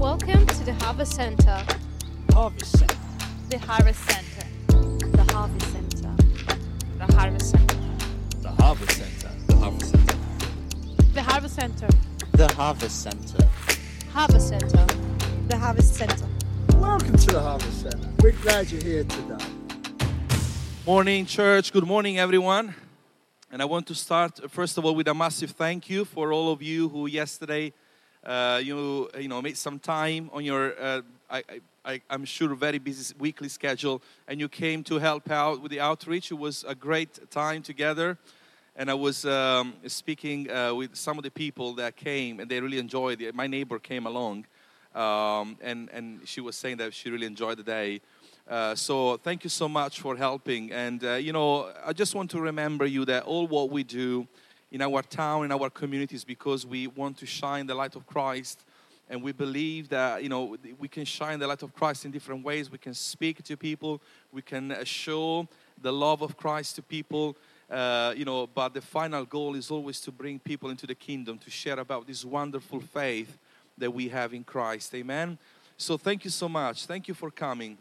Welcome to the Harvest Center. Harvest Center. The Harvest Center. The Harvest Center. The Harvest Center. The Harvest Center. The Harvest Center. The Harvest Center. The Harvest Center. Harvest Center. The Harvest Center. Welcome to the Harvest Center. We're glad you're here today. Morning, church. Good morning, everyone. And I want to start, uh, first of all, with a massive thank you for all of you who yesterday, uh, you, you know, made some time on your, uh, I, I, I'm sure, very busy weekly schedule, and you came to help out with the outreach. It was a great time together. And I was um, speaking uh, with some of the people that came, and they really enjoyed it. My neighbor came along, um, and, and she was saying that she really enjoyed the day. Uh, so thank you so much for helping. And uh, you know, I just want to remember you that all what we do in our town, in our communities, because we want to shine the light of Christ, and we believe that you know we can shine the light of Christ in different ways. We can speak to people, we can uh, show the love of Christ to people. Uh, you know, but the final goal is always to bring people into the kingdom, to share about this wonderful faith that we have in Christ. Amen. So thank you so much. Thank you for coming.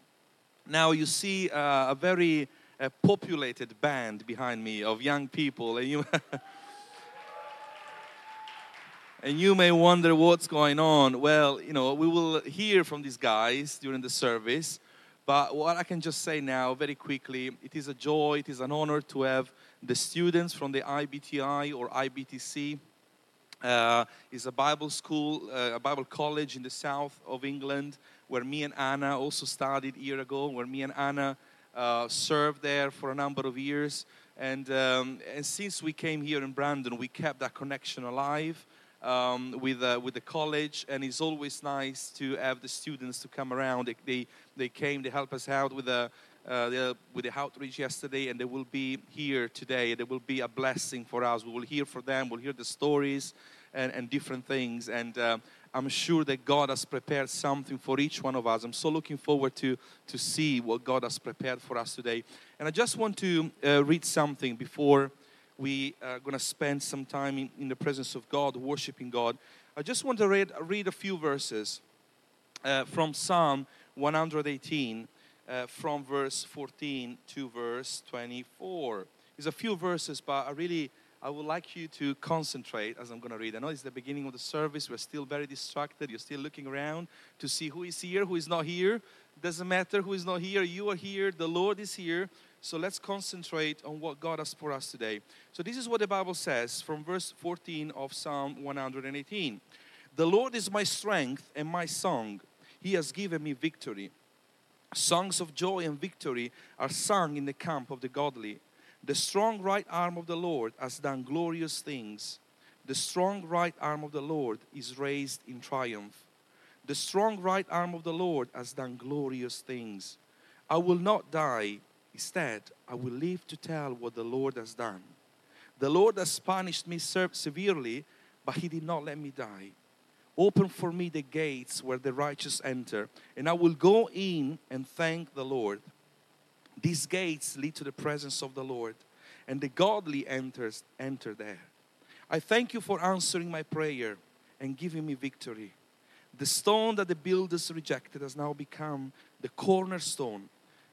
Now you see uh, a very uh, populated band behind me of young people, and you and you may wonder what's going on. Well, you know, we will hear from these guys during the service. But what I can just say now, very quickly, it is a joy, it is an honor to have the students from the IBTI or IBTC. Uh, is a Bible school, uh, a Bible college in the south of England, where me and Anna also studied a year ago, where me and Anna uh, served there for a number of years. And, um, and since we came here in Brandon, we kept that connection alive um, with, uh, with the college. And it's always nice to have the students to come around. They, they, they came, they help us out with the, uh, the, with the outreach yesterday, and they will be here today. They will be a blessing for us. We will hear from them, we'll hear the stories and, and different things. And uh, I'm sure that God has prepared something for each one of us. I'm so looking forward to, to see what God has prepared for us today. And I just want to uh, read something before we are going to spend some time in, in, the presence of God, worshiping God. I just want to read, read a few verses uh, from Psalm 118, uh, from verse 14 to verse 24. It's a few verses, but I really I would like you to concentrate as I'm going to read. I know it's the beginning of the service. We're still very distracted. You're still looking around to see who is here, who is not here. Doesn't matter who is not here. You are here. The Lord is here. So let's concentrate on what God has for us today. So this is what the Bible says from verse 14 of Psalm 118. The Lord is my strength and my song. He has given me victory. Songs of joy and victory are sung in the camp of the godly. The strong right arm of the Lord has done glorious things. The strong right arm of the Lord is raised in triumph. The strong right arm of the Lord has done glorious things. I will not die. Instead, I will live to tell what the Lord has done. The Lord has punished me severely, but He did not let me die. Open for me the gates where the righteous enter, and I will go in and thank the Lord. These gates lead to the presence of the Lord, and the godly enters enter there. I thank you for answering my prayer and giving me victory. The stone that the builders rejected has now become the cornerstone.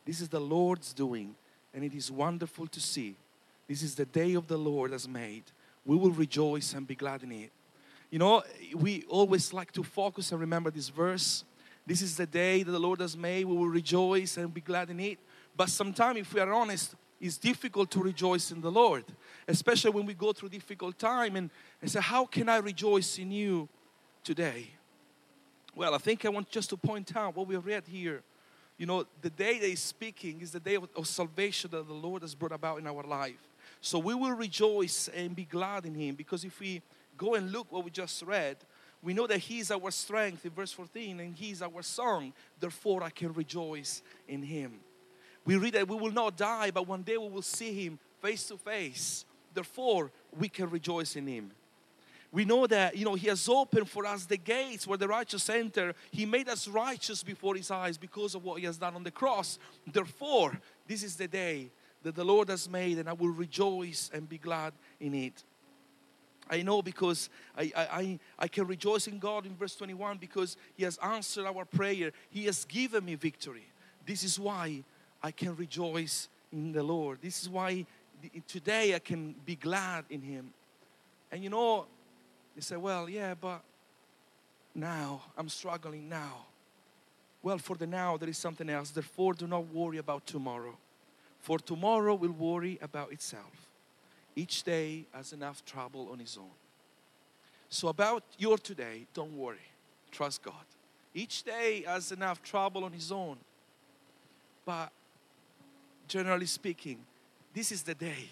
This is the Lord's doing, and it is wonderful to see. This is the day of the Lord has made. We will rejoice and be glad in it. You know, we always like to focus and remember this verse. This is the day that the Lord has made. We will rejoice and be glad in it. But sometimes, if we are honest, it's difficult to rejoice in the Lord, especially when we go through difficult time and, and say, How can I rejoice in you today? Well, I think I want just to point out what we read here. You know, the day that is speaking is the day of, of salvation that the Lord has brought about in our life. So we will rejoice and be glad in Him because if we go and look what we just read, we know that He is our strength in verse 14 and He is our song. Therefore, I can rejoice in Him. We read that we will not die, but one day we will see Him face to face. Therefore, we can rejoice in Him. We know that, you know, He has opened for us the gates where the righteous enter. He made us righteous before His eyes because of what He has done on the cross. Therefore, this is the day that the Lord has made, and I will rejoice and be glad in it. I know because I, I, I, can rejoice in God in verse 21 because He has answered our prayer. He has given me victory. This is why I can rejoice in the Lord. This is why today I can be glad in Him. And you know, you say, well, yeah, but now I'm struggling now. Well, for the now, there is something else. Therefore, do not worry about tomorrow, for tomorrow will worry about itself. Each day has enough trouble on its own. So, about your today, don't worry. Trust God. Each day has enough trouble on its own. But generally speaking, this is the day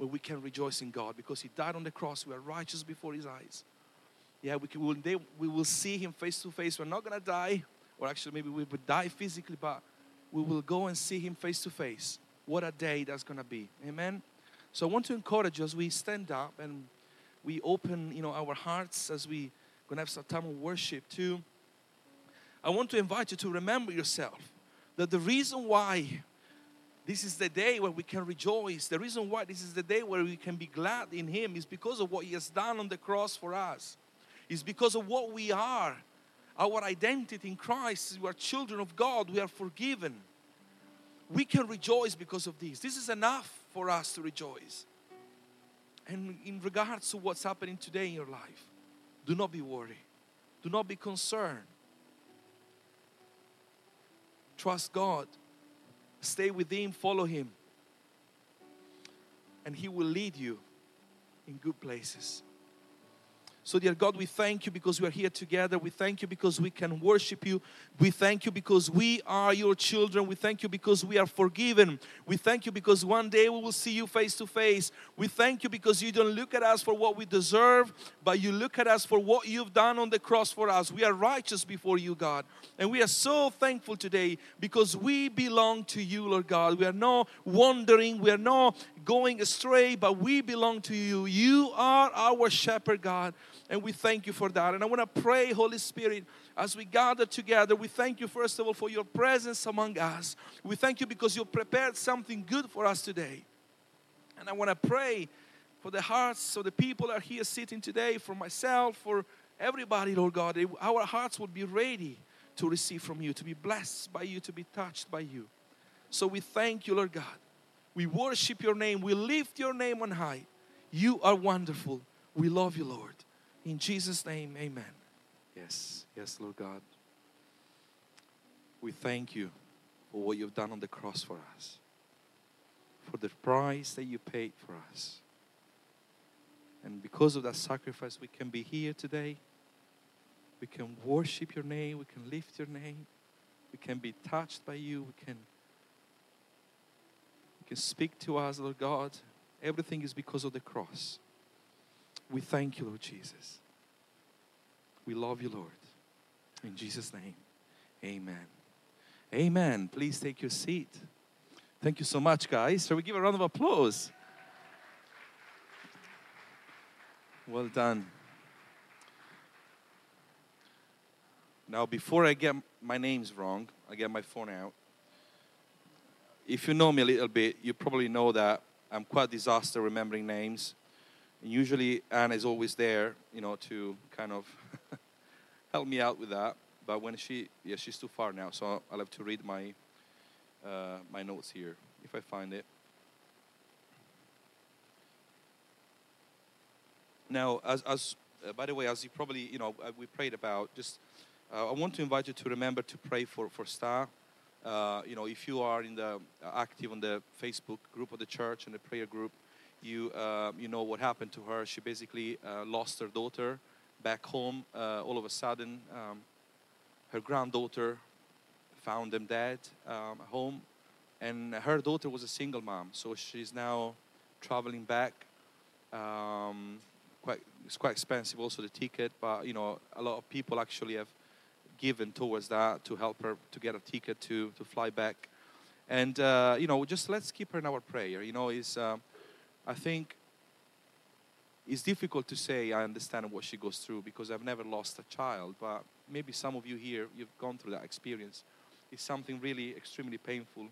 where we can rejoice in God because He died on the cross. We are righteous before His eyes. Yeah, we, can, one day we will see Him face to face. We're not going to die, or actually, maybe we would die physically, but we will go and see Him face to face. What a day that's going to be. Amen. So I want to encourage as we stand up and we open, you know, our hearts as we going to have some time of worship too. I want to invite you to remember yourself that the reason why this is the day where we can rejoice, the reason why this is the day where we can be glad in Him is because of what He has done on the cross for us. It's because of what we are. Our identity in Christ, we are children of God, we are forgiven. We can rejoice because of this. This is enough for us to rejoice. And in regards to what's happening today in your life, do not be worried. Do not be concerned. Trust God. Stay with Him, follow Him. And He will lead you in good places. So, dear God, we thank you because we are here together. We thank you because we can worship you. We thank you because we are your children. We thank you because we are forgiven. We thank you because one day we will see you face to face. We thank you because you don't look at us for what we deserve, but you look at us for what you've done on the cross for us. We are righteous before you, God. And we are so thankful today because we belong to you, Lord God. We are not wandering, we are not going astray, but we belong to you. You are our shepherd, God. And we thank you for that. And I want to pray, Holy Spirit, as we gather together, we thank you, first of all, for your presence among us. We thank you because you prepared something good for us today. And I want to pray for the hearts of the people that are here sitting today, for myself, for everybody, Lord God. Our hearts would be ready to receive from you, to be blessed by you, to be touched by you. So we thank you, Lord God. We worship your name. We lift your name on high. You are wonderful. We love you, Lord. In Jesus' name, amen. Yes, yes, Lord God. We thank you for what you've done on the cross for us, for the price that you paid for us. And because of that sacrifice, we can be here today. We can worship your name. We can lift your name. We can be touched by you. We can, can speak to us, Lord God. Everything is because of the cross. We thank you, Lord Jesus. We love you, Lord. In Jesus' name, amen. Amen. Please take your seat. Thank you so much, guys. Shall we give a round of applause? Well done. Now, before I get my names wrong, I get my phone out. If you know me a little bit, you probably know that I'm quite disaster remembering names. And usually Anna is always there, you know, to kind of help me out with that. But when she, yeah, she's too far now, so I'll have to read my uh, my notes here if I find it. Now, as, as uh, by the way, as you probably you know, uh, we prayed about, just uh, I want to invite you to remember to pray for for Star. Uh, you know, if you are in the active on the Facebook group of the church and the prayer group, you uh, you know what happened to her. She basically uh, lost her daughter back home. Uh, all of a sudden, um, her granddaughter found them dead um, home, and her daughter was a single mom. So she's now traveling back. Um, quite it's quite expensive also the ticket, but you know a lot of people actually have given towards that to help her to get a ticket to to fly back. And uh, you know, just let's keep her in our prayer. You know, is uh, I think it's difficult to say I understand what she goes through because I've never lost a child, but maybe some of you here you've gone through that experience. It's something really extremely painful.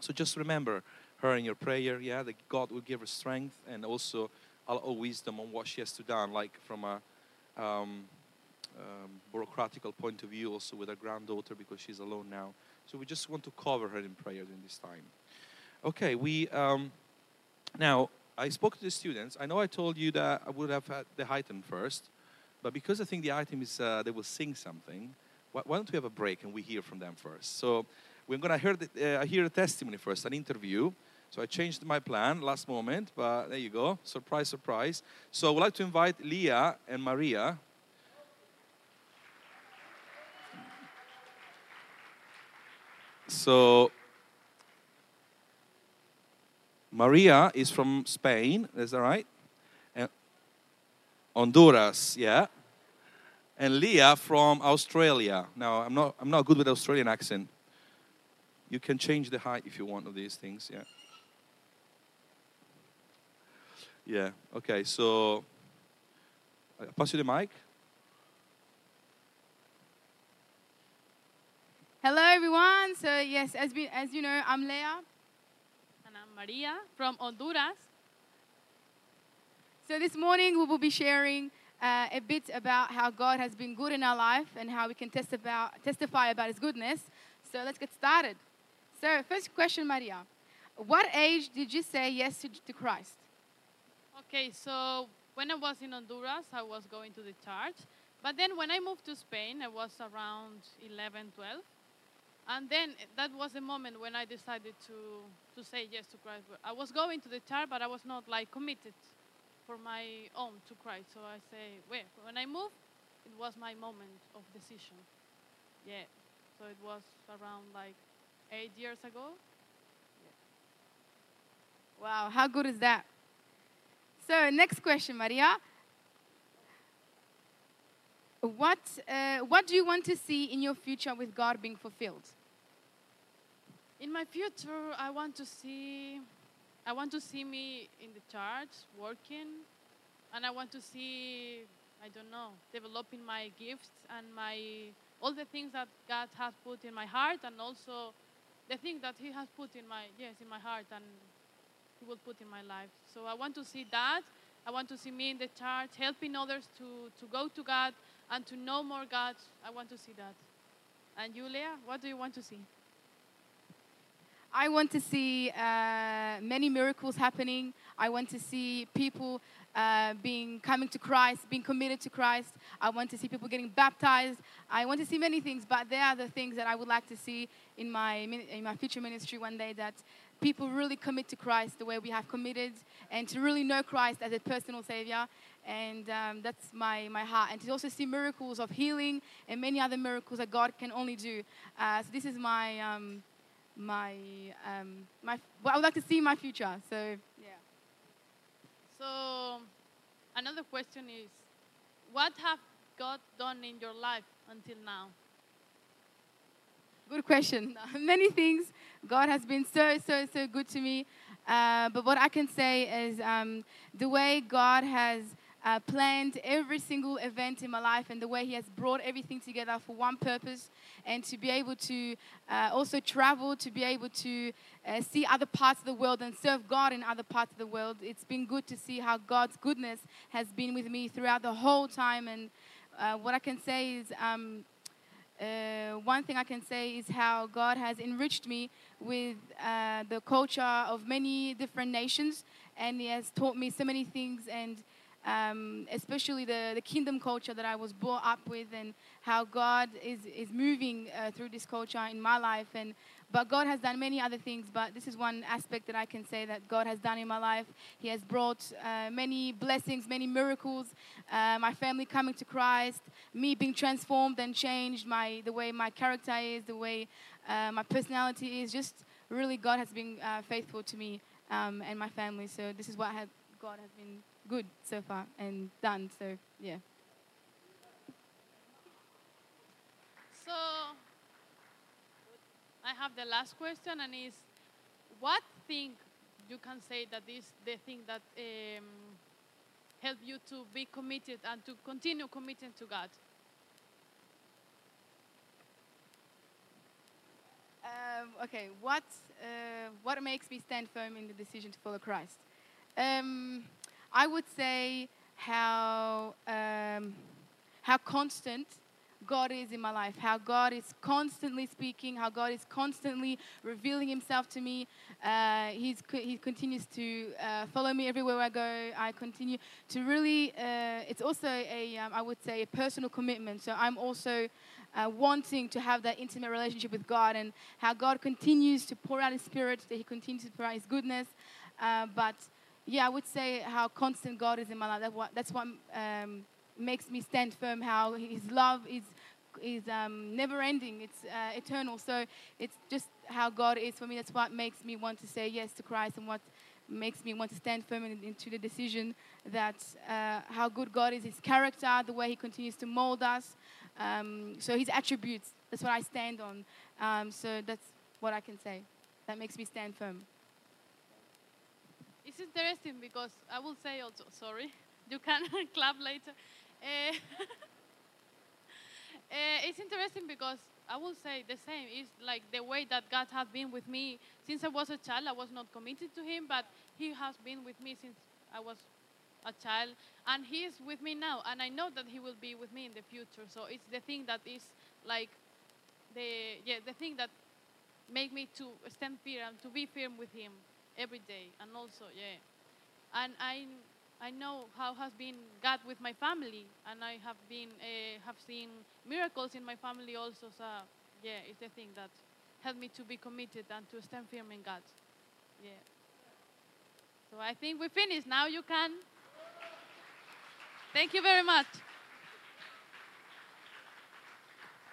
So just remember her in your prayer, yeah, that God will give her strength and also a lot of wisdom on what she has to do, like from a um, um, bureaucratical point of view, also with her granddaughter because she's alone now. So we just want to cover her in prayer during this time. Okay, we um, now I spoke to the students. I know I told you that I would have had the item first, but because I think the item is uh, they will sing something. Why, why don't we have a break and we hear from them first? So we're gonna hear the, uh, hear a testimony first, an interview. So I changed my plan last moment, but there you go. Surprise, surprise. So I would like to invite Leah and Maria. So Maria is from Spain, is that right? And Honduras, yeah. And Leah from Australia. Now I'm not I'm not good with Australian accent. You can change the height if you want of these things, yeah. Yeah. Okay. So, I pass you the mic. Hello, everyone. So yes, as we, as you know, I'm Leah. And I'm Maria from Honduras. So this morning we will be sharing uh, a bit about how God has been good in our life and how we can test about, testify about His goodness. So let's get started. So first question, Maria, what age did you say yes to, to Christ? Okay, so when I was in Honduras, I was going to the church. But then when I moved to Spain, I was around 11, 12. And then that was the moment when I decided to, to say yes to Christ. I was going to the church, but I was not like committed for my own to Christ. So I say, when I moved, it was my moment of decision. Yeah. So it was around like eight years ago. Wow, how good is that? So next question, Maria. What, uh, what do you want to see in your future with God being fulfilled? In my future, I want to see, I want to see me in the church working, and I want to see, I don't know, developing my gifts and my all the things that God has put in my heart, and also the things that He has put in my yes in my heart, and He will put in my life. So I want to see that. I want to see me in the church, helping others to to go to God and to know more God. I want to see that. And Julia, what do you want to see? I want to see uh, many miracles happening. I want to see people uh, being coming to Christ, being committed to Christ. I want to see people getting baptized. I want to see many things, but they are the things that I would like to see in my in my future ministry one day. That people really commit to Christ the way we have committed, and to really know Christ as a personal Savior. And um, that's my, my heart. And to also see miracles of healing and many other miracles that God can only do. Uh, so this is my um, my um, my what I would like to see my future. So yeah. So, another question is what have God done in your life until now? Good question. Many things. God has been so, so, so good to me. Uh, but what I can say is um, the way God has uh, planned every single event in my life and the way He has brought everything together for one purpose and to be able to uh, also travel, to be able to uh, see other parts of the world and serve God in other parts of the world. It's been good to see how God's goodness has been with me throughout the whole time. And uh, what I can say is, um, uh, one thing I can say is how God has enriched me with uh, the culture of many different nations, and He has taught me so many things, and um, especially the, the kingdom culture that I was brought up with, and how God is, is moving uh, through this culture in my life. And but God has done many other things, but this is one aspect that I can say that God has done in my life. He has brought uh, many blessings, many miracles, uh, my family coming to Christ, me being transformed and changed, my, the way my character is, the way uh, my personality is. Just really, God has been uh, faithful to me um, and my family. So this is what I have, God has been good so far and done. So, yeah. So, I have the last question, and is what thing you can say that is the thing that um, helped you to be committed and to continue committing to God? Um, okay, what uh, what makes me stand firm in the decision to follow Christ? Um, I would say how um, how constant God is in my life, how God is constantly speaking, how God is constantly revealing Himself to me. Uh, he's, he continues to uh, follow me everywhere I go. I continue to really, uh, it's also a, um, I would say, a personal commitment. So I'm also uh, wanting to have that intimate relationship with God and how God continues to pour out His Spirit, that He continues to pour out His goodness. Uh, but yeah, I would say how constant God is in my life. That's what, that's what um, makes me stand firm. How His love is is um, never ending. It's uh, eternal. So it's just how God is for me. That's what makes me want to say yes to Christ, and what makes me want to stand firm in, into the decision that uh, how good God is, His character, the way He continues to mold us. Um, so His attributes. That's what I stand on. Um, so that's what I can say. That makes me stand firm. It's interesting because I will say also, sorry, you can clap later. Uh, uh, it's interesting because I will say the same. It's like the way that God has been with me since I was a child. I was not committed to Him, but He has been with me since I was a child, and He is with me now. And I know that He will be with me in the future. So it's the thing that is like the yeah the thing that make me to stand firm to be firm with Him every day. And also yeah, and I I know how has been God with my family, and I have been uh, have seen miracles in my family also. So yeah, it's the thing that helped me to be committed and to stand firm in God. Yeah. So I think we finished. Now you can. Thank you very much.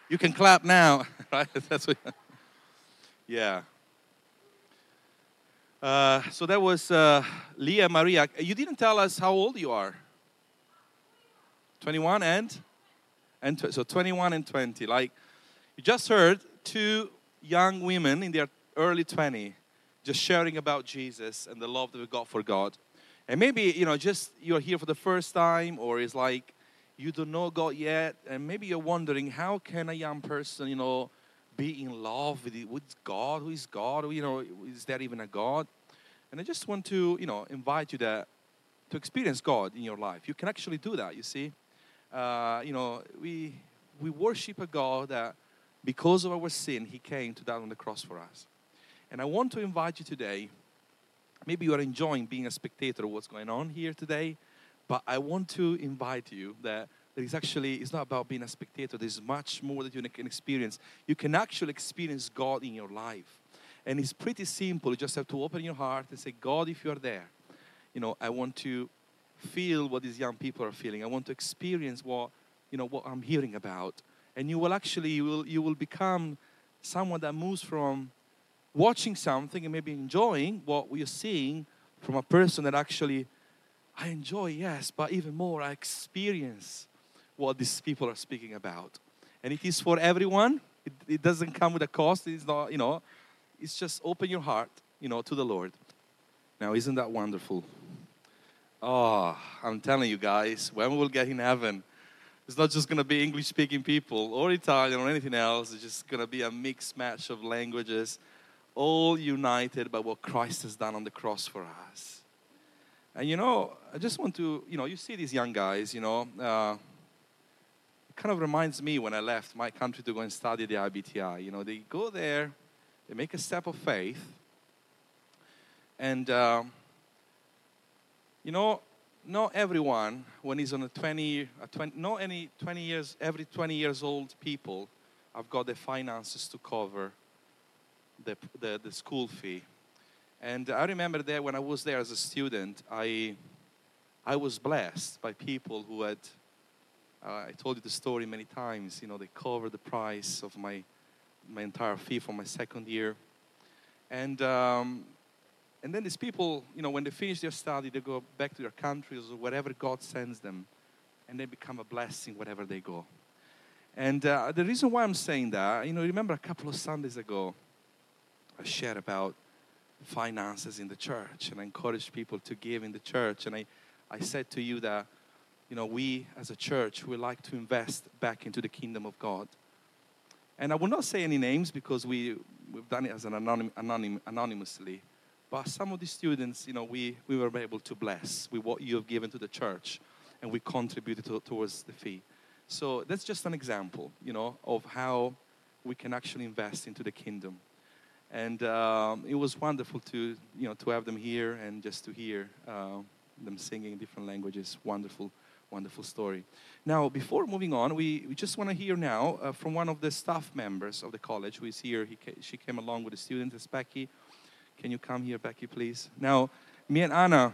You can clap now? That's what. Yeah. Uh, so that was uh, Leah Maria. You didn't tell us how old you are. 21 and and tw- so 21 and 20. Like you just heard two young women in their early 20 just sharing about Jesus and the love that we got for God. And maybe you know just you're here for the first time or it's like you don't know God yet and maybe you're wondering how can a young person, you know, be in love with, with God? Who is God? You know, is there even a God? And I just want to, you know, invite you that to experience God in your life. You can actually do that. You see, uh, you know, we we worship a God that, because of our sin, He came to die on the cross for us. And I want to invite you today. Maybe you are enjoying being a spectator of what's going on here today, but I want to invite you that that is actually it's not about being a spectator there's much more that you can experience you can actually experience god in your life and it's pretty simple you just have to open your heart and say god if you are there you know i want to feel what these young people are feeling i want to experience what you know what i'm hearing about and you will actually you will you will become someone that moves from watching something and maybe enjoying what we are seeing from a person that actually I enjoy, yes, but even more, I experience what these people are speaking about. And it is for everyone. It, it doesn't come with a cost. It's not, you know, it's just open your heart, you know, to the Lord. Now, isn't that wonderful? Oh, I'm telling you guys, when we will get in heaven, it's not just going to be English speaking people or Italian or anything else. It's just going to be a mixed match of languages, all united by what Christ has done on the cross for us. And you know, I just want to, you know, you see these young guys, you know, uh, it kind of reminds me when I left my country to go and study the IBTI. You know, they go there, they make a step of faith, and, uh, you know, not everyone, when he's on a 20, a 20, not any 20 years, every 20 years old people have got the finances to cover the, the, the school fee. And I remember there when I was there as a student, I, I was blessed by people who had, uh, I told you the story many times, you know, they covered the price of my, my entire fee for my second year. And, um, and then these people, you know, when they finish their study, they go back to their countries or wherever God sends them, and they become a blessing wherever they go. And uh, the reason why I'm saying that, you know, remember a couple of Sundays ago, I shared about finances in the church and I encourage people to give in the church. And I, I said to you that, you know, we as a church, we like to invest back into the kingdom of God. And I will not say any names because we, we've done it as an anonym, anonym, anonymously. But some of the students, you know, we, we were able to bless with what you have given to the church, and we contributed to, towards the fee. So that's just an example, you know, of how we can actually invest into the kingdom. And um, it was wonderful to, you know, to have them here and just to hear uh, them singing in different languages. Wonderful, wonderful story. Now, before moving on, we, we just want to hear now uh, from one of the staff members of the college who is here. He ca- she came along with a student, it's Becky. Can you come here, Becky, please? Now, me and Anna,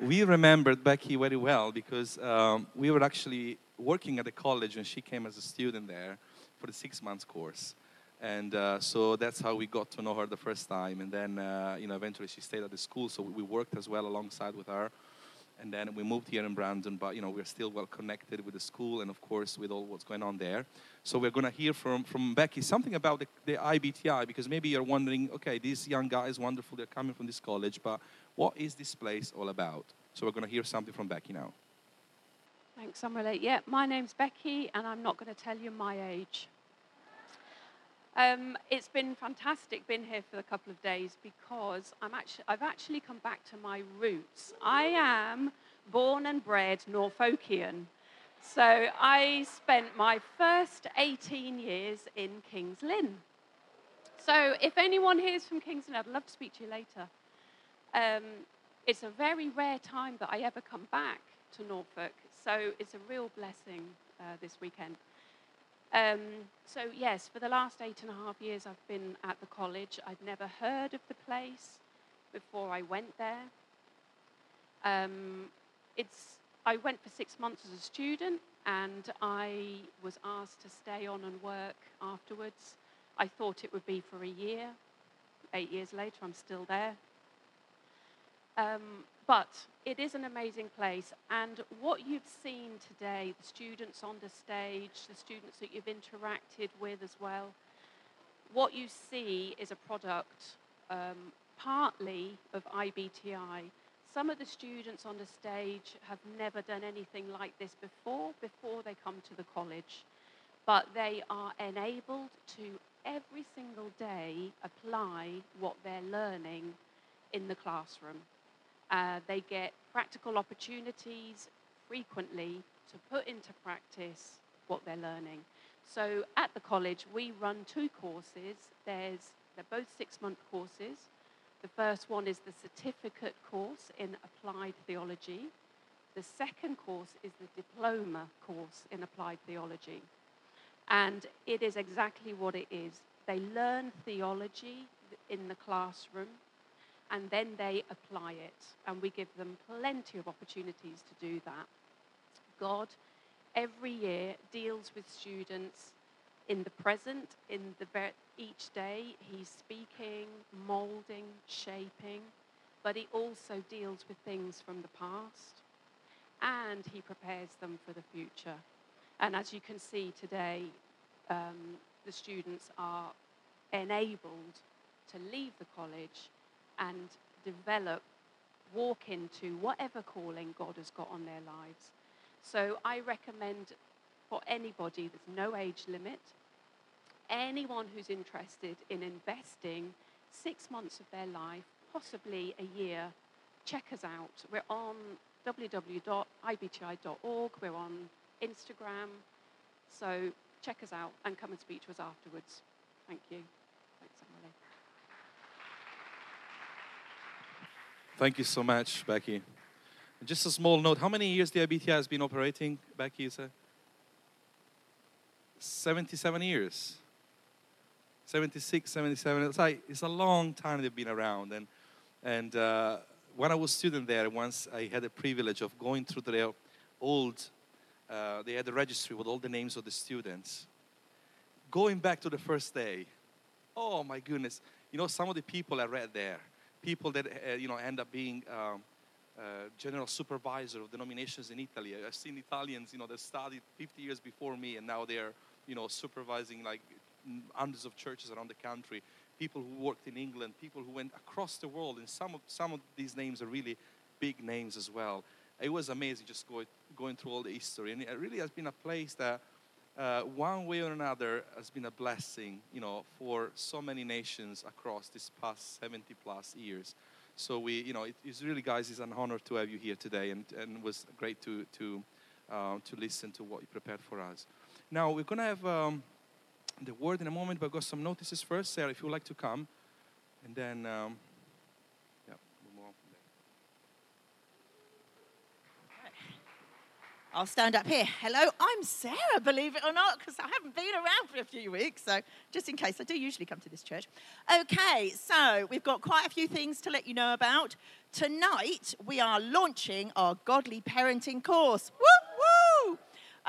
we remembered Becky very well because um, we were actually working at the college when she came as a student there for the six months course. And uh, so that's how we got to know her the first time. And then, uh, you know, eventually she stayed at the school, so we worked as well alongside with her. And then we moved here in Brandon, but, you know, we're still well connected with the school and, of course, with all what's going on there. So we're going to hear from, from Becky something about the, the IBTI, because maybe you're wondering, okay, these young guys, wonderful, they're coming from this college, but what is this place all about? So we're going to hear something from Becky now. Thanks, I'm Amrele. Yeah, my name's Becky, and I'm not going to tell you my age. Um, it's been fantastic being here for a couple of days because I'm actually, I've actually come back to my roots. I am born and bred Norfolkian. So I spent my first 18 years in Kings Lynn. So if anyone here is from Kings Lynn, I'd love to speak to you later. Um, it's a very rare time that I ever come back to Norfolk. So it's a real blessing uh, this weekend. Um, so, yes, for the last eight and a half years I've been at the college. I'd never heard of the place before I went there. Um, it's, I went for six months as a student and I was asked to stay on and work afterwards. I thought it would be for a year. Eight years later, I'm still there. Um, but it is an amazing place, and what you've seen today, the students on the stage, the students that you've interacted with as well, what you see is a product um, partly of IBTI. Some of the students on the stage have never done anything like this before, before they come to the college, but they are enabled to every single day apply what they're learning in the classroom. Uh, they get practical opportunities frequently to put into practice what they're learning. So at the college, we run two courses. There's, they're both six month courses. The first one is the certificate course in applied theology. The second course is the diploma course in applied theology. And it is exactly what it is. They learn theology in the classroom and then they apply it. And we give them plenty of opportunities to do that. God, every year, deals with students in the present, in the ver- each day. He's speaking, molding, shaping, but he also deals with things from the past and he prepares them for the future. And as you can see today, um, the students are enabled to leave the college and develop, walk into whatever calling God has got on their lives. So I recommend for anybody, there's no age limit, anyone who's interested in investing six months of their life, possibly a year, check us out. We're on www.ibti.org, we're on Instagram. So check us out and come and speak to us afterwards. Thank you. Thanks, Emily. Thank you so much, Becky. Just a small note how many years the IBTI has been operating, Becky? Is 77 years. 76, 77. It's, like, it's a long time they've been around. And, and uh, when I was student there, once I had the privilege of going through their old, uh, they had the registry with all the names of the students. Going back to the first day, oh my goodness. You know, some of the people I read there, people that, uh, you know, end up being um, uh, general supervisor of denominations in Italy. I've seen Italians, you know, that studied 50 years before me and now they're, you know, supervising like hundreds of churches around the country. People who worked in England, people who went across the world, and some of some of these names are really big names as well. It was amazing just going going through all the history, and it really has been a place that uh, one way or another, has been a blessing, you know, for so many nations across this past 70 plus years. So we, you know, it, it's really, guys, it's an honor to have you here today, and, and it was great to to uh, to listen to what you prepared for us. Now we're gonna have um, the word in a moment, but I've got some notices first. Sarah, if you would like to come, and then um, yeah, we'll move on from there. I'll stand up here. Hello, I'm Sarah, believe it or not, because I haven't been around for a few weeks. So, just in case, I do usually come to this church. Okay, so we've got quite a few things to let you know about. Tonight, we are launching our Godly Parenting course. Woo woo!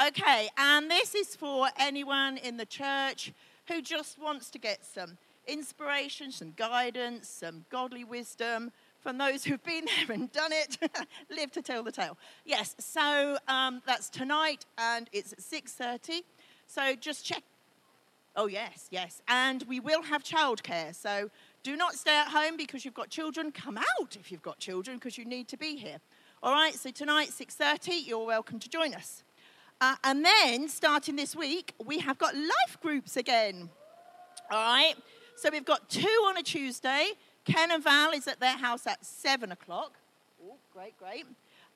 Okay, and this is for anyone in the church who just wants to get some inspiration, some guidance, some godly wisdom from those who've been there and done it, live to tell the tale. Yes, so um, that's tonight, and it's at 6.30. So just check. Oh, yes, yes. And we will have childcare. So do not stay at home because you've got children. Come out if you've got children because you need to be here. All right, so tonight, 6.30, you're welcome to join us. Uh, and then, starting this week, we have got life groups again. All right, so we've got two on a Tuesday. Ken and Val is at their house at 7 o'clock. Oh, great, great.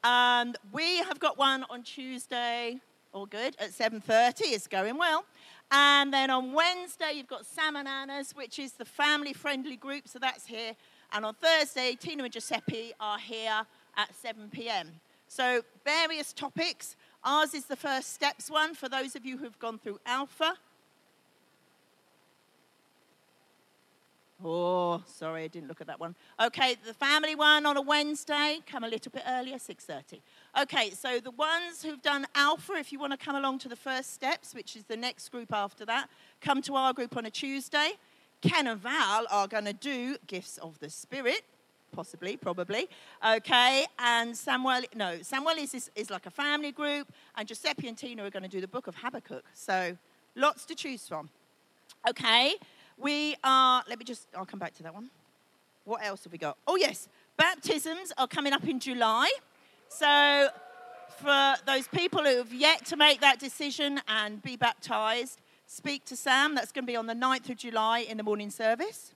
And we have got one on Tuesday, all good, at 7.30. It's going well. And then on Wednesday, you've got Sam and Anna's, which is the family-friendly group, so that's here. And on Thursday, Tina and Giuseppe are here at 7 p.m. So various topics. Ours is the first steps one for those of you who've gone through Alpha. Oh, sorry, I didn't look at that one. Okay, the family one on a Wednesday, come a little bit earlier, 6.30. Okay, so the ones who've done Alpha, if you want to come along to the first steps, which is the next group after that, come to our group on a Tuesday. Ken and Val are going to do Gifts of the Spirit, possibly, probably. Okay, and Samuel, no, Samuel is, is, is like a family group, and Giuseppe and Tina are going to do the book of Habakkuk. So lots to choose from. Okay, we are, let me just, I'll come back to that one. What else have we got? Oh, yes, baptisms are coming up in July. So, for those people who have yet to make that decision and be baptized, speak to Sam. That's going to be on the 9th of July in the morning service.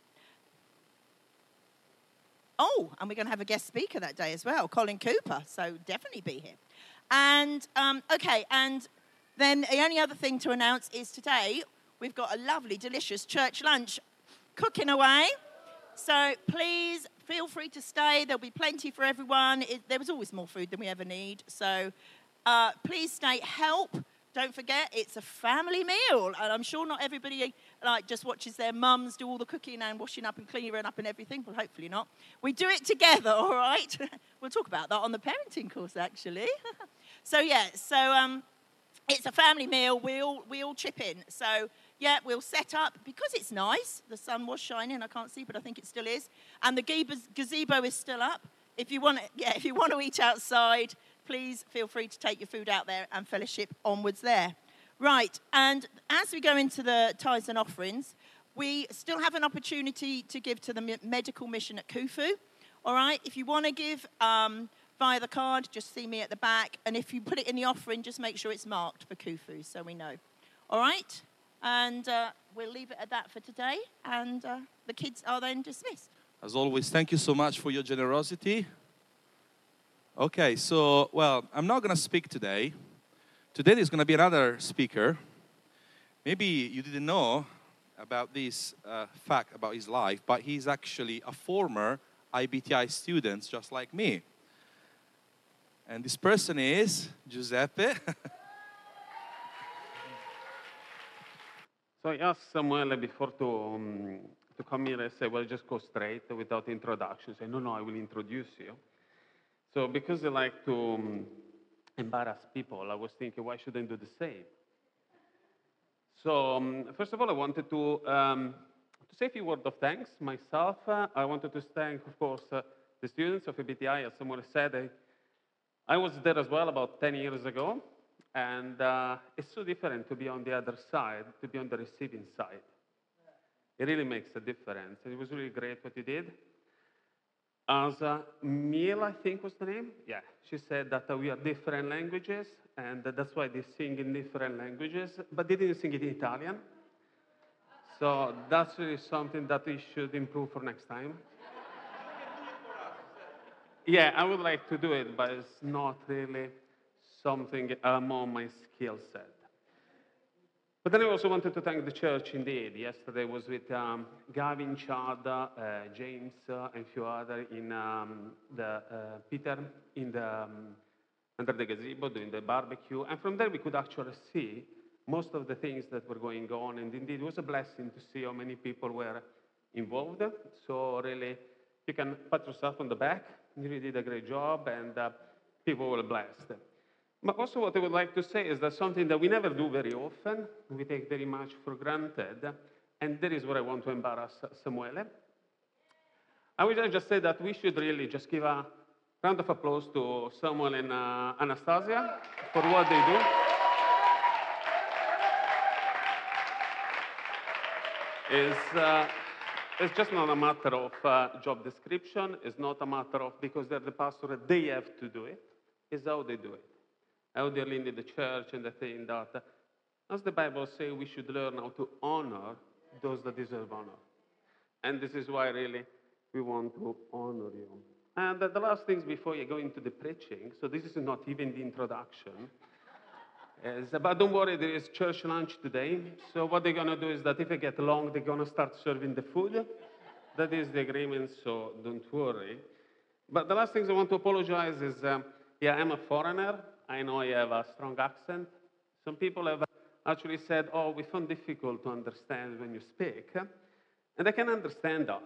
Oh, and we're going to have a guest speaker that day as well, Colin Cooper. So, definitely be here. And, um, okay, and then the only other thing to announce is today we've got a lovely, delicious church lunch cooking away. So please feel free to stay. There'll be plenty for everyone. It, there was always more food than we ever need. So uh, please stay. Help. Don't forget, it's a family meal, and I'm sure not everybody like just watches their mums do all the cooking and washing up and cleaning up and everything. Well, hopefully not. We do it together, all right? we'll talk about that on the parenting course, actually. so yeah, so um, it's a family meal. We all we all chip in. So yeah, we'll set up because it's nice. The sun was shining. I can't see, but I think it still is. And the gazebo is still up. If you want, to, yeah, if you want to eat outside, please feel free to take your food out there and fellowship onwards there. Right, and as we go into the tithes and offerings, we still have an opportunity to give to the medical mission at Kufu. All right, if you want to give um, via the card, just see me at the back. And if you put it in the offering, just make sure it's marked for Kufu so we know. All right? And uh, we'll leave it at that for today. And uh, the kids are then dismissed. As always, thank you so much for your generosity. Okay, so, well, I'm not going to speak today. Today there's going to be another speaker. Maybe you didn't know about this uh, fact about his life, but he's actually a former IBTI student, just like me. And this person is Giuseppe. So I asked Samuele before to, um, to come here and say, well, just go straight without introduction. Say, no, no, I will introduce you. So because I like to um, embarrass people, I was thinking, why shouldn't I do the same? So um, first of all, I wanted to, um, to say a few words of thanks myself. Uh, I wanted to thank, of course, uh, the students of IBTI, as someone said. I, I was there as well about 10 years ago. And uh, it's so different to be on the other side, to be on the receiving side. It really makes a difference. And it was really great what you did. as a Miel, I think was the name. Yeah, she said that uh, we are different languages, and that that's why they sing in different languages, but they didn't sing it in Italian. So that's really something that we should improve for next time. Yeah, I would like to do it, but it's not really something among my skill set. But then I also wanted to thank the church indeed. Yesterday was with um, Gavin, Chad, uh, James, uh, and a few others in um, the uh, Peter in the um, under the gazebo doing the barbecue, and from there we could actually see most of the things that were going on. And indeed, it was a blessing to see how many people were involved. So really, you can pat yourself on the back. You really did a great job, and uh, people were blessed. But also, what I would like to say is that something that we never do very often, we take very much for granted, and that is where I want to embarrass Samuele. I would just say that we should really just give a round of applause to Samuel and uh, Anastasia for what they do. It's, uh, it's just not a matter of uh, job description. It's not a matter of because they're the pastor, they have to do it. It's how they do it. They lead the church and the thing that, as the Bible says, we should learn how to honor those that deserve honor. And this is why really we want to honor you. And the, last things before you go into the preaching, so this is not even the introduction. But don't worry, there is church lunch today. So what they're going to do is that if it get long, they're going to start serving the food. That is the agreement, so don't worry. But the last things I want to apologize is, um, yeah, I'm a foreigner. I know I have a strong accent. Some people have actually said, oh, we found difficult to understand when you speak. And I can understand that.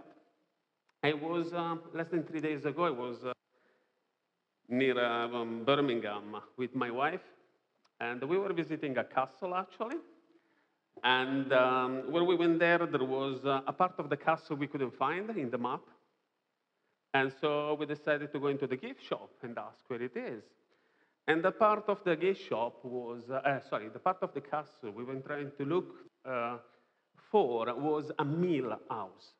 I was, uh, less than three days ago, I was uh, near um, Birmingham with my wife. And we were visiting a castle, actually. And um, when we went there, there was uh, a part of the castle we couldn't find in the map. And so we decided to go into the gift shop and ask where it is. And the part of the gift shop was, uh, sorry, the part of the castle we were trying to look uh, for was a mill house.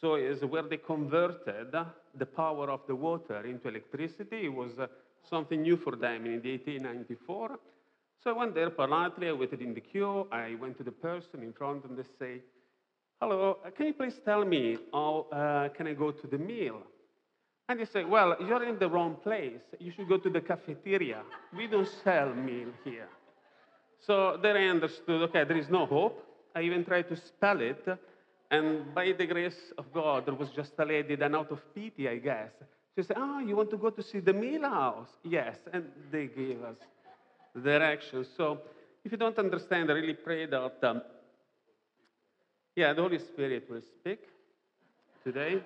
So it's where they converted the power of the water into electricity. It was uh, something new for them in 1894. So I went there politely, I waited in the queue, I went to the person in front and they say, hello, uh, can you please tell me how uh, can I go to the meal? And they say, well, you're in the wrong place. You should go to the cafeteria. We don't sell meal here. So then I understood, okay, there is no hope. I even tried to spell it. And by the grace of God, there was just a lady, then out of pity, I guess, she said, Ah, you want to go to see the meal house? Yes. And they gave us directions. So if you don't understand, I really pray that, um, yeah, the Holy Spirit will speak today.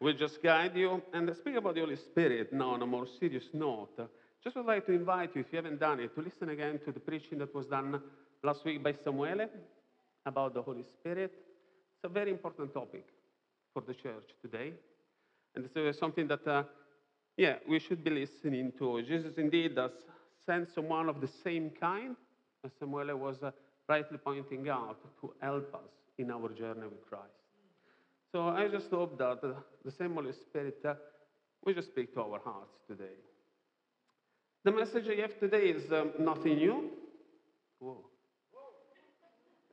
Will just guide you. And speak about the Holy Spirit now on a more serious note. Just would like to invite you, if you haven't done it, to listen again to the preaching that was done last week by Samuele about the Holy Spirit. It's a very important topic for the church today. And it's something that, uh, yeah, we should be listening to. Jesus indeed does send someone of the same kind, as Samuel was uh, rightly pointing out, to help us in our journey with Christ. So I just hope that the same Holy Spirit uh, will just speak to our hearts today. The message I have today is um, nothing new. Whoa.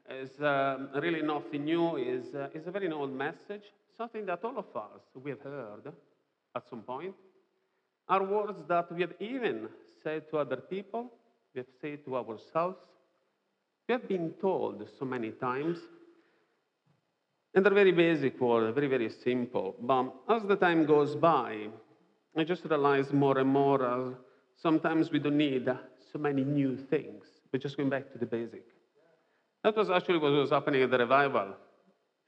Is um, really nothing new. is uh, is a very old message something that all of us we have heard at some point are words that we have even said to other people, we have said to ourselves, we have been told so many times. And they're very basic words, very, very simple. But as the time goes by, I just realize more and more uh, sometimes we don't need so many new things. We're just going back to the basic. That was actually what was happening at the revival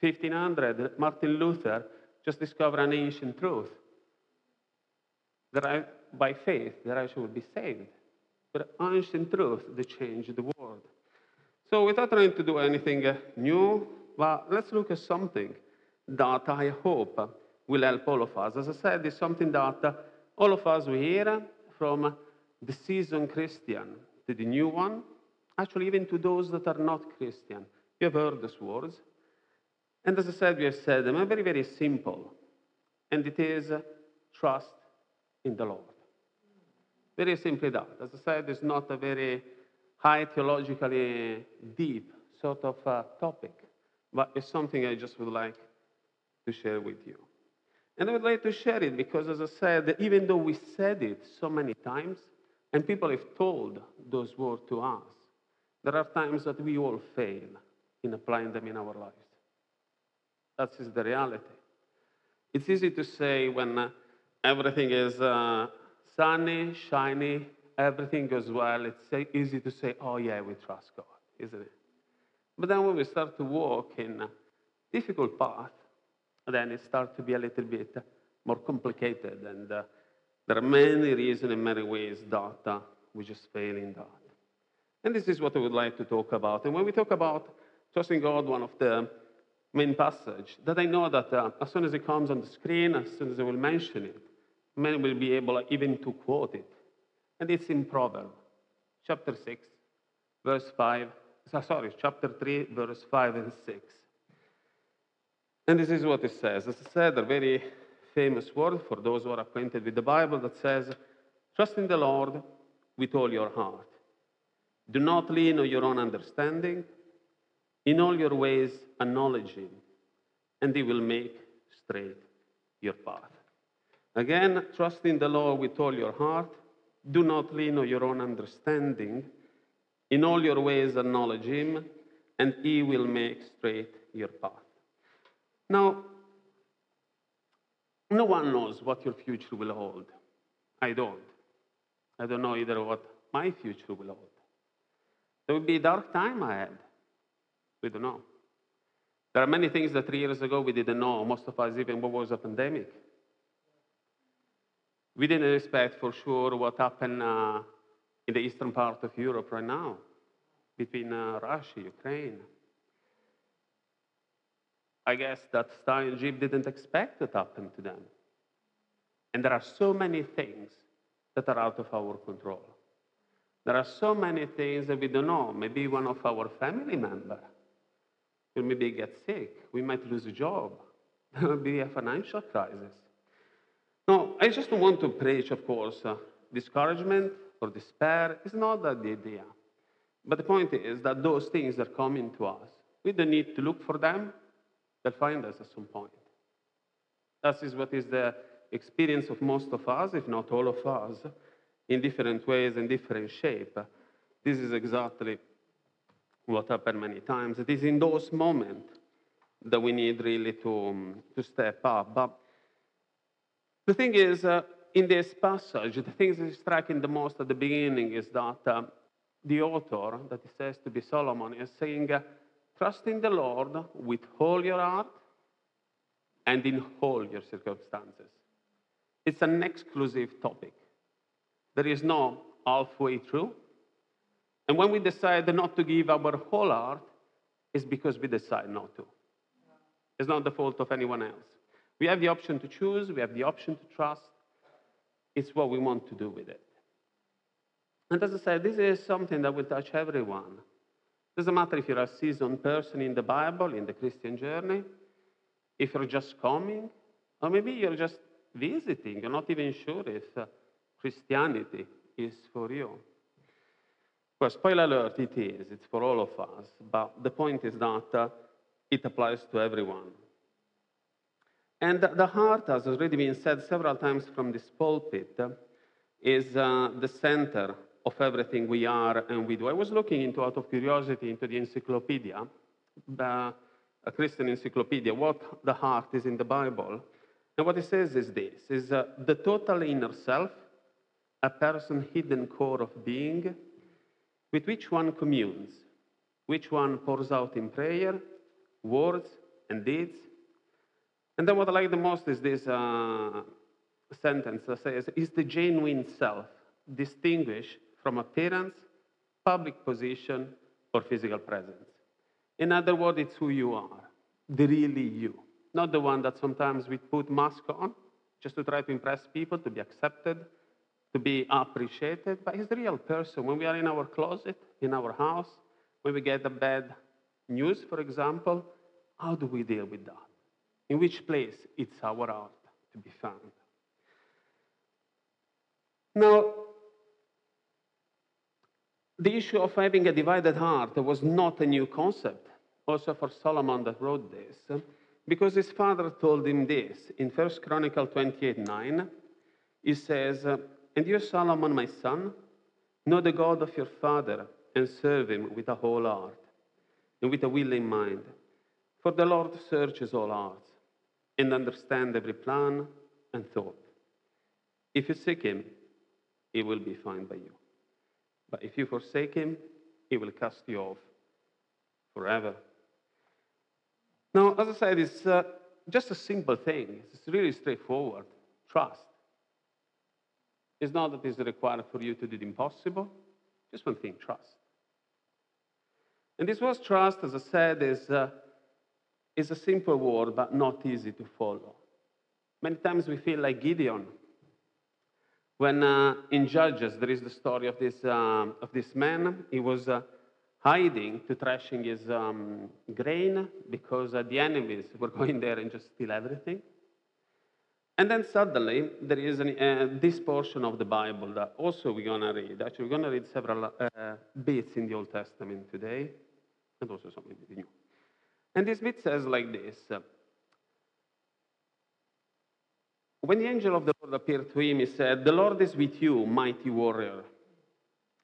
1500, Martin Luther just discovered an ancient truth that I, by faith, that I should be saved. But ancient truth that changed the world. So without trying to do anything uh, new, well, let's look at something that I hope will help all of us. As I said, it's something that all of us will hear from the seasoned Christian to the new one, actually even to those that are not Christian. You have heard these words. And as I said, we have said them very, very simple. and it is uh, trust in the Lord. Very simply that. As I said, it's not a very high theologically deep sort of uh, topic, but it's something I just would like to share with you. And I would like to share it because, as I said, even though we said it so many times, and people have told those words to us, there are times that we all fail in applying them in our lives. That is the reality. It's easy to say when uh, everything is uh, sunny, shiny, everything goes well. It's easy to say, oh, yeah, we trust God, isn't it? But then when we start to walk in a difficult path, then it starts to be a little bit more complicated. And uh, there are many reasons and many ways that uh, we just fail in that. And this is what I would like to talk about. And when we talk about trusting God, one of the main passage that I know that uh, as soon as it comes on the screen, as soon as I will mention it, many will be able even to quote it. And it's in Proverbs, chapter 6, verse 5. Sorry, chapter 3, verse 5 and 6. And this is what it says. As I said, a very famous word for those who are acquainted with the Bible that says, Trust in the Lord with all your heart. Do not lean on your own understanding. In all your ways, acknowledge Him, and He will make straight your path. Again, trust in the Lord with all your heart. Do not lean on your own understanding. In all your ways, acknowledge Him, and He will make straight your path. Now, no one knows what your future will hold. I don't. I don't know either what my future will hold. There will be a dark time ahead. We don't know. There are many things that three years ago we didn't know, most of us even what was a pandemic. We didn't expect for sure what happened uh, in the eastern part of Europe right now, between uh, Russia, Ukraine. I guess that Stalin regime didn't expect it to happen to them. And there are so many things that are out of our control. There are so many things that we don't know. Maybe one of our family member will maybe get sick. We might lose a job. There will be a financial crisis. No, I just want to preach, of course, uh, discouragement or despair. It's not that the idea. But the point is that those things are coming to us. We don't need to look for them. They'll find us at some point. That is what is the experience of most of us, if not all of us, in different ways and different shape. This is exactly what happened many times. It is in those moments that we need really to, um, to step up. But the thing is, uh, in this passage, the thing that is striking the most at the beginning is that uh, the author, that it says to be Solomon, is saying, uh, Trust in the Lord with all your heart and in all your circumstances. It's an exclusive topic. There is no halfway through. And when we decide not to give our whole heart, it's because we decide not to. It's not the fault of anyone else. We have the option to choose, we have the option to trust. It's what we want to do with it. And as I said, this is something that will touch everyone. Doesn't matter if you're a seasoned person in the Bible, in the Christian journey, if you're just coming, or maybe you're just visiting, you're not even sure if uh, Christianity is for you. Well, spoiler alert, it is. It's for all of us. But the point is that uh, it applies to everyone. And the heart, as already been said several times from this pulpit, is uh, the center of everything we are and we do. I was looking into, out of curiosity, into the encyclopedia, the, a Christian encyclopedia, what the heart is in the Bible. And what it says is this, is uh, the total inner self, a person's hidden core of being, with which one communes, which one pours out in prayer, words, and deeds. And then what I like the most is this uh, sentence that says, is the genuine self distinguished from appearance, public position, or physical presence. In other words, it's who you are, the really you, not the one that sometimes we put mask on just to try to impress people, to be accepted, to be appreciated, but it's the real person. When we are in our closet, in our house, when we get a bad news, for example, how do we deal with that? In which place it's our heart? to be found. Now, the issue of having a divided heart was not a new concept, also for Solomon that wrote this, because his father told him this. In 1 Chronicle 28 9, he says, And you, Solomon, my son, know the God of your father and serve him with a whole heart and with a willing mind. For the Lord searches all hearts and understand every plan and thought. If you seek him, he will be found by you. But if you forsake him, he will cast you off forever. Now, as I said, it's uh, just a simple thing. It's really straightforward. Trust. It's not that it's required for you to do the impossible. Just one thing trust. And this word trust, as I said, is, uh, is a simple word, but not easy to follow. Many times we feel like Gideon. When uh, in Judges, there is the story of this, um, of this man. He was uh, hiding to threshing his um, grain because uh, the enemies were going there and just steal everything. And then suddenly, there is an, uh, this portion of the Bible that also we're going to read. Actually, we're going to read several uh, bits in the Old Testament today, and also some in the New. And this bit says like this When the angel of the Lord appeared to him, he said, The Lord is with you, mighty warrior.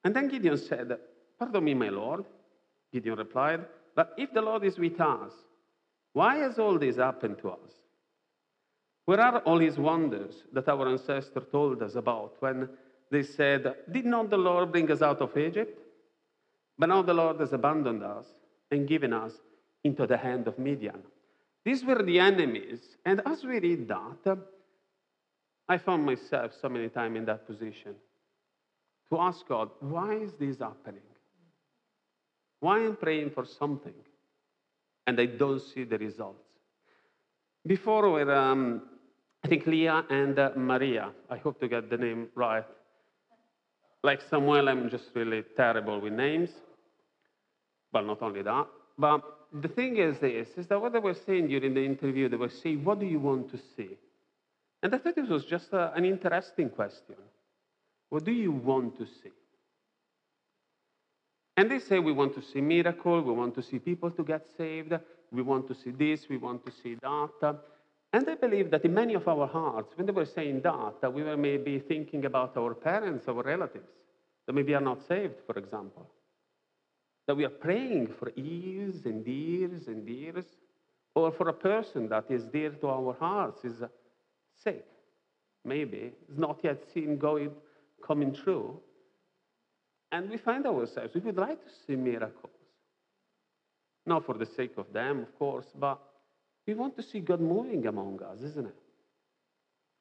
And then Gideon said, Pardon me, my Lord. Gideon replied, But if the Lord is with us, why has all this happened to us? Where are all his wonders that our ancestors told us about when they said, Did not the Lord bring us out of Egypt? But now the Lord has abandoned us and given us into the hand of Midian. These were the enemies. And as we read that, I found myself so many times in that position to ask God, why is this happening? Why am I praying for something and I don't see the results? Before, were, um, I think Leah and uh, Maria, I hope to get the name right. Like Samuel, I'm just really terrible with names. But not only that. But the thing is this, is that what they were saying during the interview, they were saying, what do you want to see? And I thought it was just a, an interesting question. What do you want to see? And they say we want to see miracle, we want to see people to get saved, we want to see this, we want to see that. And I believe that in many of our hearts, when they were saying that, that we were maybe thinking about our parents, our relatives, that maybe are not saved, for example. That we are praying for years and years and years, or for a person that is dear to our hearts, is uh, sick, maybe, is not yet seen going, coming true. And we find ourselves, we would like to see miracles. Not for the sake of them, of course, but we want to see God moving among us, isn't it?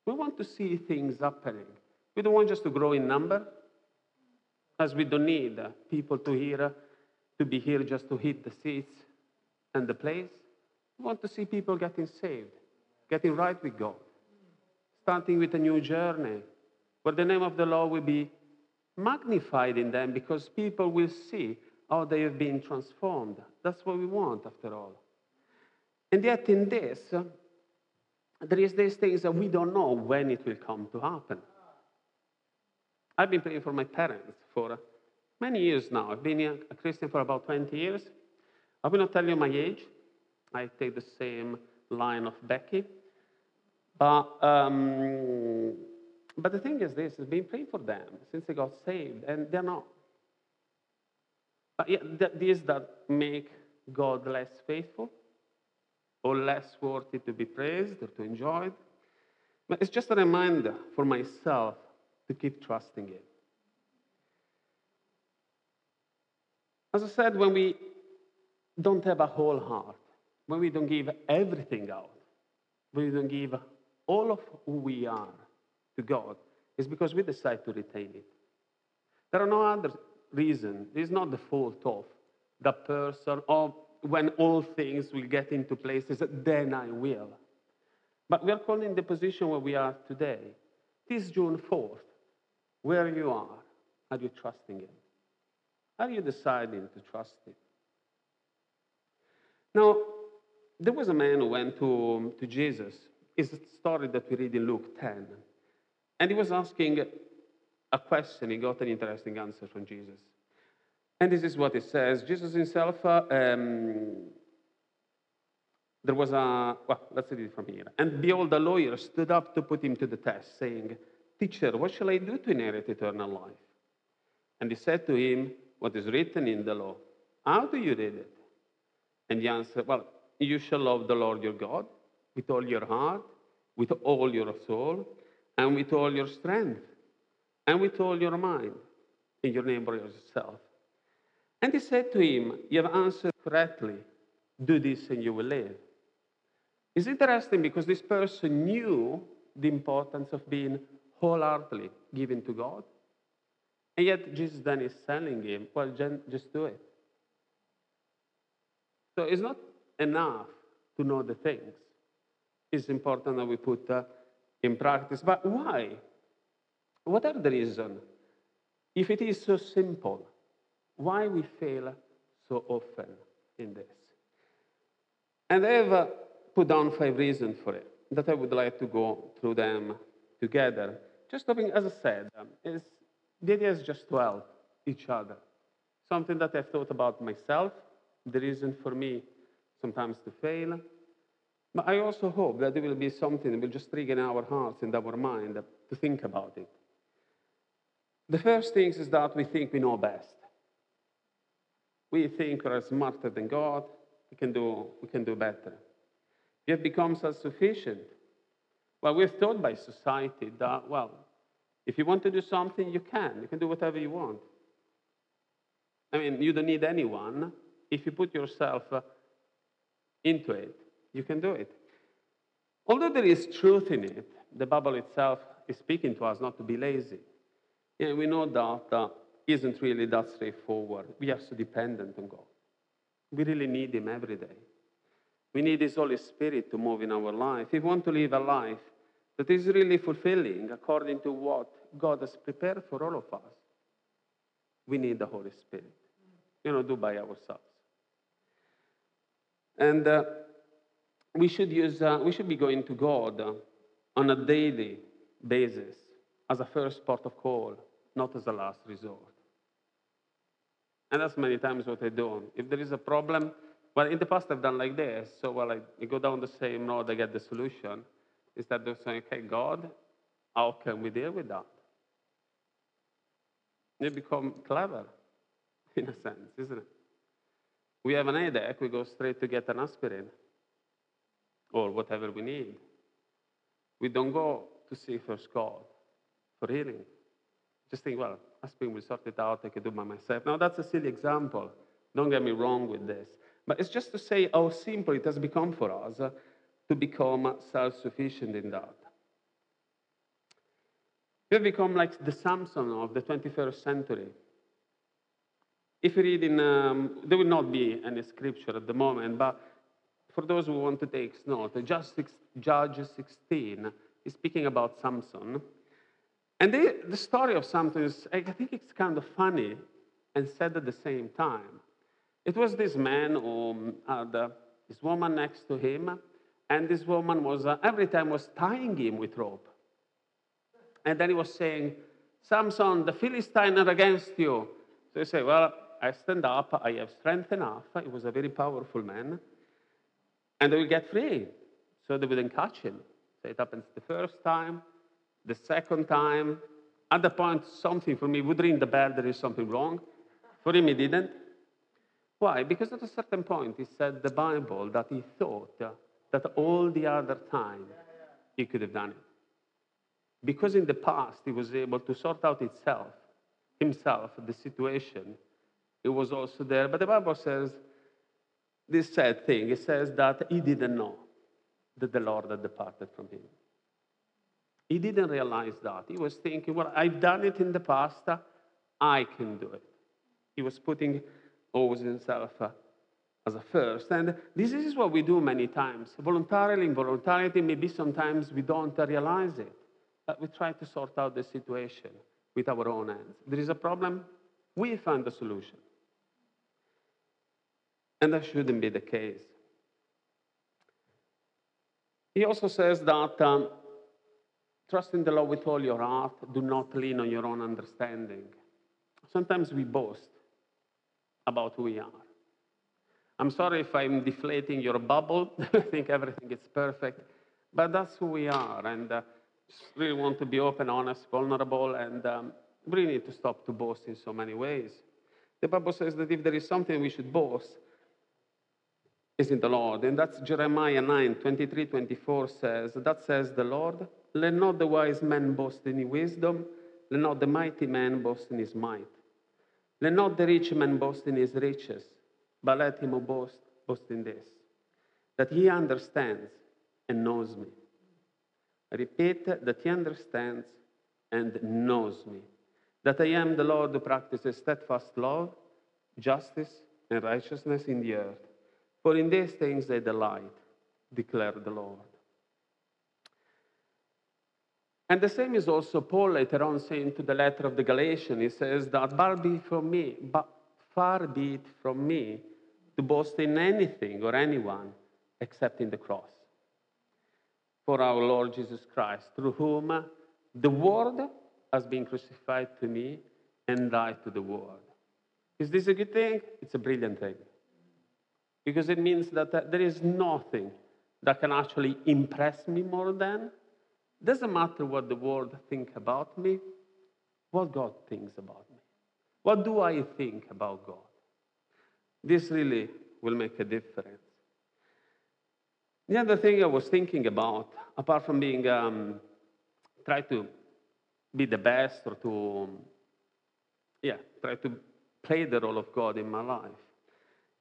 We want to see things happening. We don't want just to grow in number, as we don't need uh, people to hear, uh, to be here just to hit the seats and the place. We want to see people getting saved, getting right with God, starting with a new journey, where the name of the Lord will be magnified in them because people will see how they have been transformed. That's what we want, after all. And yet, in this, there is these things that we don't know when it will come to happen. I've been praying for my parents for many years now. I've been a Christian for about 20 years. I will not tell you my age. I take the same line of Becky. But, um, but the thing is this, I've been praying for them since they got saved, and they're not. But yeah, this that make God less faithful or less worthy to be praised or to enjoyed. But it's just a reminder for myself to keep trusting Him. As I said, when we don't have a whole heart, when we don't give everything out, when we don't give all of who we are to God, it's because we decide to retain it. There are no other reason. It's not the fault of the person or when all things will get into places, then I will. But we are calling the position where we are today. This June 4th, where you are, are you trusting Him? Are you deciding to trust Him? Now, there was a man who went to, to Jesus It's a story that we read in Luke 10. And he was asking a question, he got an interesting answer from Jesus. And this is what it says Jesus himself, uh, um, there was a, well, let's read it from here. And behold, the lawyer stood up to put him to the test, saying, Teacher, what shall I do to inherit eternal life? And he said to him, What is written in the law? How do you read it? And he answered, Well, you shall love the Lord your God with all your heart, with all your soul, and with all your strength, and with all your mind, and your neighbor yourself. And he said to him, You have answered correctly. Do this and you will live. It's interesting because this person knew the importance of being wholeheartedly given to God. And yet Jesus then is telling him, Well, just do it. So it's not enough to know the things. It's important that we put uh, in practice. But why? What are the reasons? If it is so simple, why we fail so often in this? And I have uh, put down five reasons for it that I would like to go through them together. Just hoping, as I said, um, is the idea is just to help each other. Something that I've thought about myself, the reason for me sometimes to fail. But I also hope that there will be something that will just trigger in our hearts and our mind to think about it. The first thing is that we think we know best. We think we're smarter than God, we can do, we can do better. We have become self sufficient. Well, we're taught by society that, well, if you want to do something, you can. You can do whatever you want. I mean, you don't need anyone. If you put yourself uh, into it, you can do it. Although there is truth in it, the Bible itself is speaking to us not to be lazy. Yeah, we know that uh, isn't really that straightforward. We are so dependent on God. We really need Him every day. We need His Holy Spirit to move in our life. If we want to live a life that is really fulfilling according to what God has prepared for all of us, we need the Holy Spirit. You don't do by ourselves. And uh, we should use, uh, we should be going to God uh, on a daily basis as a first port of call, not as a last resort. And that's many times what I do. If there is a problem, well, in the past I've done like this. So, well, I, I go down the same road, I get the solution. Instead of saying, okay, God, how can we deal with that? You become clever, in a sense, isn't it? We have an headache, we go straight to get an aspirin or whatever we need. We don't go to see first God for healing. Just think, well, aspirin will sort it out, I can do by myself. Now, that's a silly example. Don't get me wrong with this. But it's just to say how simple it has become for us to become self sufficient in that. We have become like the Samson of the 21st century. If you read in, um, there will not be any scripture at the moment, but for those who want to take note, Judge 16 is speaking about Samson. And they, the story of Samson is, I think it's kind of funny and sad at the same time. It was this man who had uh, this woman next to him, and this woman was uh, every time was tying him with rope. And then he was saying, Samson, the Philistine are against you. So he say, Well, I stand up, I have strength enough. He was a very powerful man. And they will get free. So they wouldn't catch him. So it happens the first time, the second time. At the point, something for me would ring the bell, there is something wrong. For him, he didn't. Why? Because at a certain point, he said the Bible that he thought that all the other time he could have done it. Because in the past he was able to sort out itself, himself, the situation, it was also there. But the Bible says this sad thing. It says that he didn't know that the Lord had departed from him. He didn't realize that. He was thinking, well, I've done it in the past, I can do it. He was putting always himself as a first. And this is what we do many times. Voluntarily, involuntarily, maybe sometimes we don't realize it. But we try to sort out the situation with our own hands. There is a problem, we find the solution. And that shouldn't be the case. He also says that um, trust in the Lord with all your heart, do not lean on your own understanding. Sometimes we boast about who we are. I'm sorry if I'm deflating your bubble. I think everything is perfect. But that's who we are. And uh, really want to be open, honest, vulnerable, and um, we need to stop to boast in so many ways. The Bible says that if there is something we should boast, is in the Lord. And that's Jeremiah 9, 23, 24 says, That says the Lord, let not the wise man boast in his wisdom, let not the mighty man boast in his might. Let not the rich man boast in his riches, but let him boast boast in this, that he understands and knows me. I repeat, that he understands and knows me. That I am the Lord who practices steadfast love, justice, and righteousness in the earth. For in these things I delight, declared the Lord. And the same is also Paul later on saying to the letter of the Galatians. He says that far be from me, but far be it from me to boast in anything or anyone except in the cross. For our Lord Jesus Christ, through whom the world has been crucified to me and I to the world. Is this a good thing? It's a brilliant thing. Because it means that there is nothing that can actually impress me more than doesn't matter what the world think about me, what God thinks about me. What do I think about God? This really will make a difference. The other thing I was thinking about, apart from being um, try to be the best or to yeah, try to play the role of God in my life,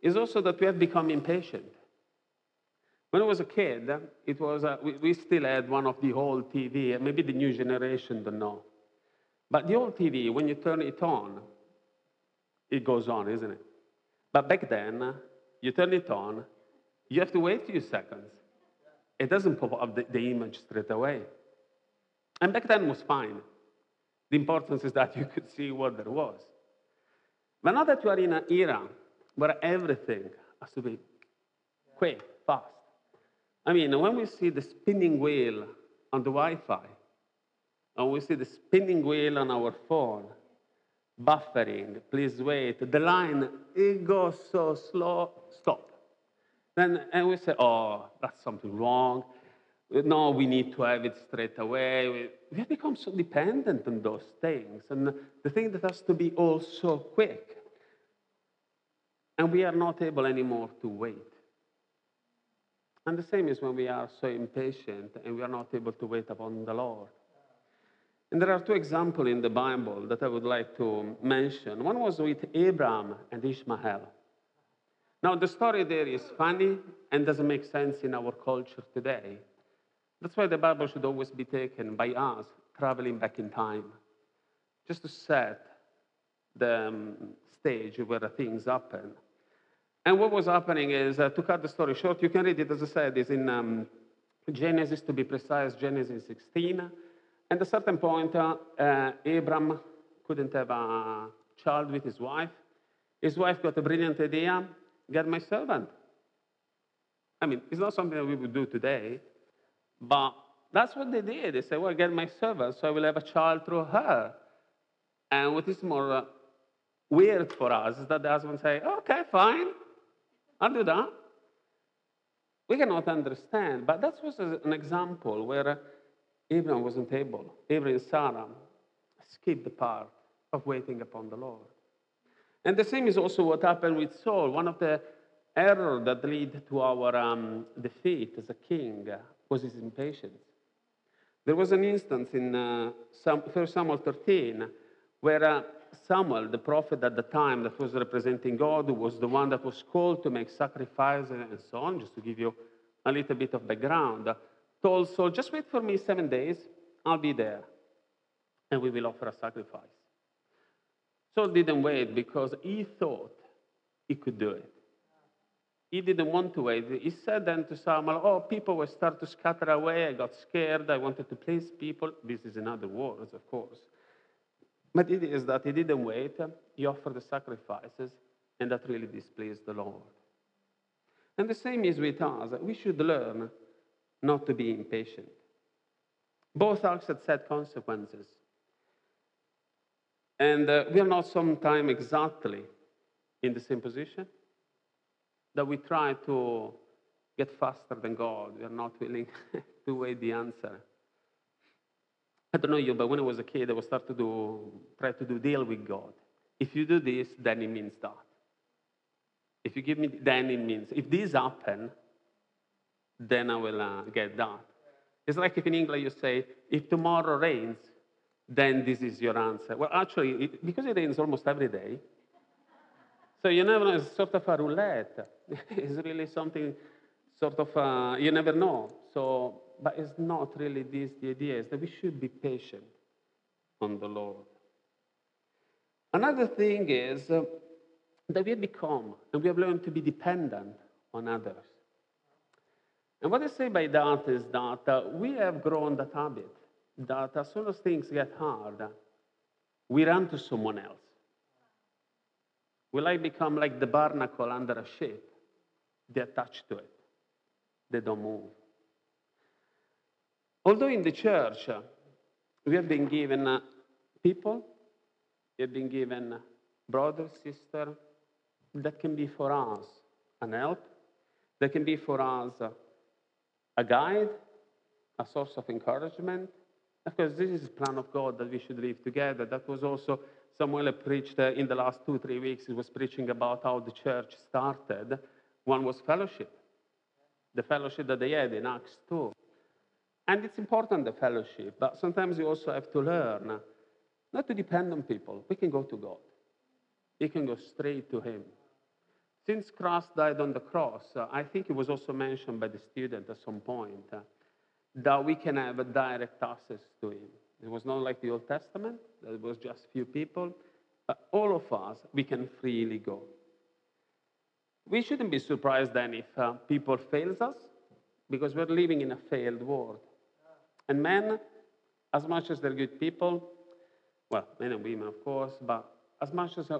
is also that we have become impatient. When I was a kid, it was, uh, we, we still had one of the old TV, maybe the new generation don't know. But the old TV, when you turn it on, it goes on, isn't it? But back then, you turn it on, you have to wait a few seconds. It doesn't pop up the, the image straight away. And back then was fine. The importance is that you could see what there was. But now that you are in an era where everything has to be quick, fast, I mean, when we see the spinning wheel on the Wi Fi, and we see the spinning wheel on our phone, buffering, please wait, the line, it goes so slow, stop. Then, and we say, oh, that's something wrong. No, we need to have it straight away. We, have become so dependent on those things. And the thing that has to be all so quick. And we are not able anymore to wait. And the same is when we are so impatient and we are not able to wait upon the Lord. And there are two examples in the Bible that I would like to mention. One was with Abraham and Ishmael. Now, the story there is funny and doesn't make sense in our culture today. That's why the Bible should always be taken by us traveling back in time, just to set the um, stage where things happen. And what was happening is, uh, to cut the story short, you can read it, as I said, is in um, Genesis, to be precise, Genesis 16. At a certain point, uh, uh, Abram couldn't have a child with his wife. His wife got a brilliant idea get my servant. I mean, it's not something that we would do today, but that's what they did. They said, well, get my servant, so I will have a child through her. And what is more uh, weird for us is that the husband say, okay, fine, I'll do that. We cannot understand, but that was an example where Abraham wasn't able. Abraham and Sarah skipped the part of waiting upon the Lord. And the same is also what happened with Saul. One of the errors that led to our um, defeat as a king was his impatience. There was an instance in uh, 1 Samuel 13 where uh, Samuel, the prophet at the time that was representing God, was the one that was called to make sacrifices and so on, just to give you a little bit of background, told Saul, just wait for me seven days, I'll be there, and we will offer a sacrifice. Saul didn't wait because he thought he could do it. He didn't want to wait. He said then to Samuel, Oh, people will start to scatter away. I got scared. I wanted to please people. This is in other words, of course. But it is that he didn't wait, he offered the sacrifices, and that really displeased the Lord. And the same is with us. We should learn not to be impatient. Both acts had sad consequences. And uh, we are not sometime exactly in the same position that we try to get faster than God. We are not willing to wait the answer. I don't know you, but when I was a kid, I would start to do, try to do deal with God. If you do this, then it means that. If you give me, then it means, if this happen, then I will uh, get that. It's like if in English you say, if tomorrow rains, then this is your answer. Well, actually, it, because it rains almost every day, so you never know, it's sort of a roulette. it's really something sort of, uh, you never know. So, but it's not really this, the idea is that we should be patient on the Lord. Another thing is uh, that we have become and we have learned to be dependent on others. And what I say by that is that uh, we have grown that habit that as soon as things get hard, we run to someone else. We like become like the barnacle under a ship. They attach to it. They don't move. Although in the church, uh, we have been given uh, people, we have been given brother, sister, that can be for us an help, that can be for us a guide, a source of encouragement. Of course, this is the plan of God that we should live together. That was also Samuel preached uh, in the last two, three weeks. He was preaching about how the church started. One was fellowship, the fellowship that they had in Acts 2. And it's important, the fellowship, but sometimes you also have to learn not to depend on people. We can go to God, we can go straight to Him. Since Christ died on the cross, uh, I think it was also mentioned by the student at some point uh, that we can have a direct access to Him. It was not like the Old Testament, that was just few people. But all of us, we can freely go. We shouldn't be surprised then if uh, people fails us, because we're living in a failed world. And men, as much as they're good people, well, men and women, of course, but as much as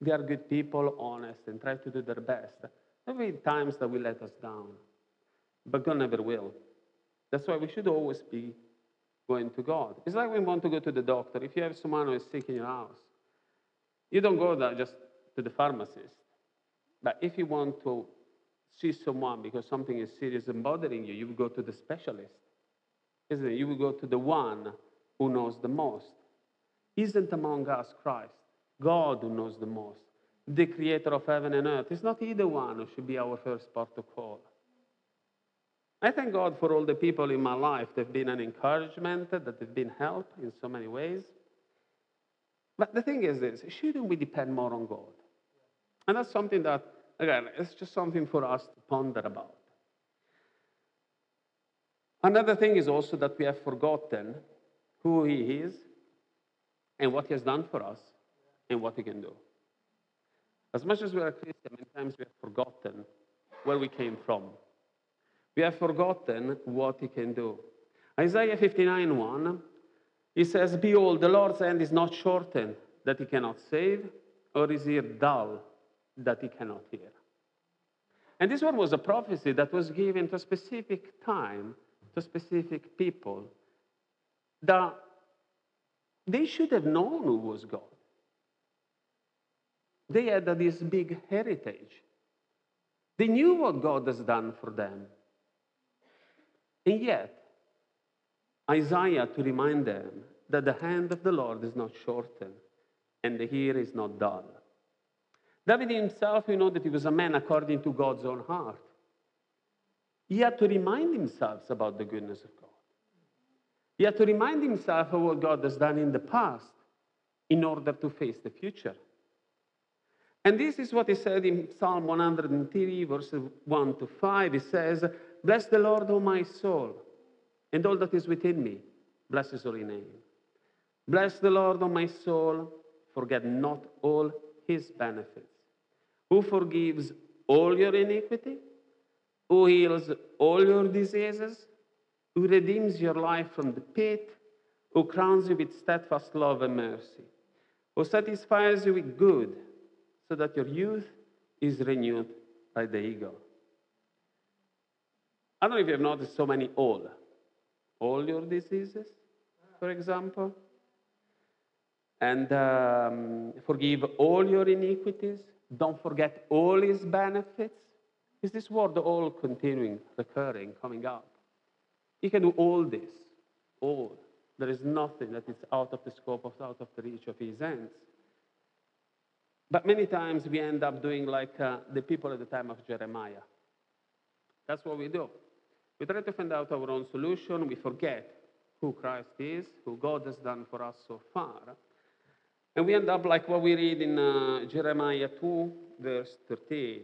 they are good people, honest, and try to do their best, there will be times that will let us down. But God never will. That's why we should always be going to God. It's like when we want to go to the doctor. If you have someone who is sick in your house, you don't go there just to the pharmacist. But if you want to see someone because something is serious and bothering you, you will go to the specialist. Isn't it? You will go to the one who knows the most. Isn't among us Christ, God who knows the most, the creator of heaven and earth? It's not he the one who should be our first port of call. I thank God for all the people in my life. They've been an encouragement, that they've been help in so many ways. But the thing is this shouldn't we depend more on God? And that's something that, again, it's just something for us to ponder about. Another thing is also that we have forgotten who He is and what He has done for us and what He can do. As much as we are Christian, many times we have forgotten where we came from. We have forgotten what He can do. Isaiah 59 1, He says, Behold, the Lord's hand is not shortened that He cannot save, or his ear dull that He cannot hear. And this one was a prophecy that was given to a specific time to specific people that they should have known who was God. They had this big heritage. They knew what God has done for them. And yet, Isaiah to remind them that the hand of the Lord is not shortened and the ear is not dull. David himself, you know that he was a man according to God's own heart. He had to remind himself about the goodness of God. He had to remind himself of what God has done in the past in order to face the future. And this is what he said in Psalm 103, verses 1 to 5. He says, Bless the Lord, O my soul, and all that is within me. Bless his holy name. Bless the Lord, O my soul, forget not all his benefits. Who forgives all your iniquity? who heals all your diseases, who redeems your life from the pit, who crowns you with steadfast love and mercy, who satisfies you with good, so that your youth is renewed by the eagle. I don't know if you've noticed so many all. All your diseases, for example. And um, forgive all your iniquities. Don't forget all his benefits. Is this word all continuing, recurring, coming up? He can do all this, all. There is nothing that is out of the scope of, out of the reach of his hands. But many times we end up doing like uh, the people at the time of Jeremiah. That's what we do. We try to find out our own solution. We forget who Christ is, who God has done for us so far. And we end up like what we read in uh, Jeremiah 2, verse 13,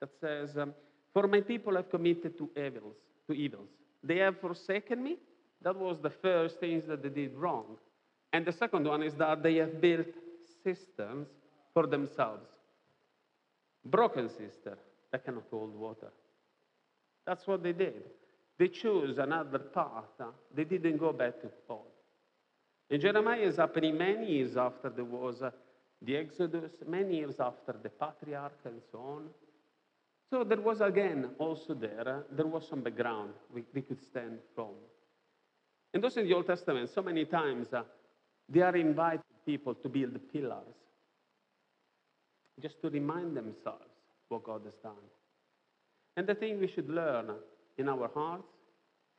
that says, um, For my people have committed two evils, two evils. They have forsaken me. That was the first things that they did wrong. And the second one is that they have built cisterns for themselves. Broken cistern that cannot hold water. That's what they did. They chose another path. They didn't go back to God. And Jeremiah is happening many years after there was uh, the Exodus, many years after the patriarch and so on. So there was again also there, uh, there was some background we, we could stand from. And also in the Old Testament, so many times uh, they are inviting people to build pillars just to remind themselves what God has done. And the thing we should learn in our hearts,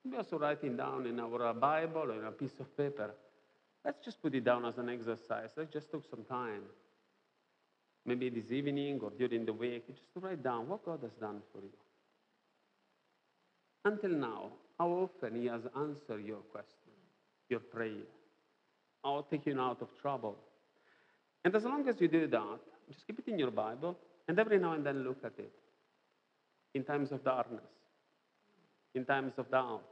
we also writing down in our Bible or in a piece of paper. Let's just put it down as an exercise. Let's just take some time. Maybe this evening or during the week, just to write down what God has done for you. Until now, how often He has answered your question, your prayer, how taken you out of trouble. And as long as you do that, just keep it in your Bible and every now and then look at it in times of darkness, in times of doubt.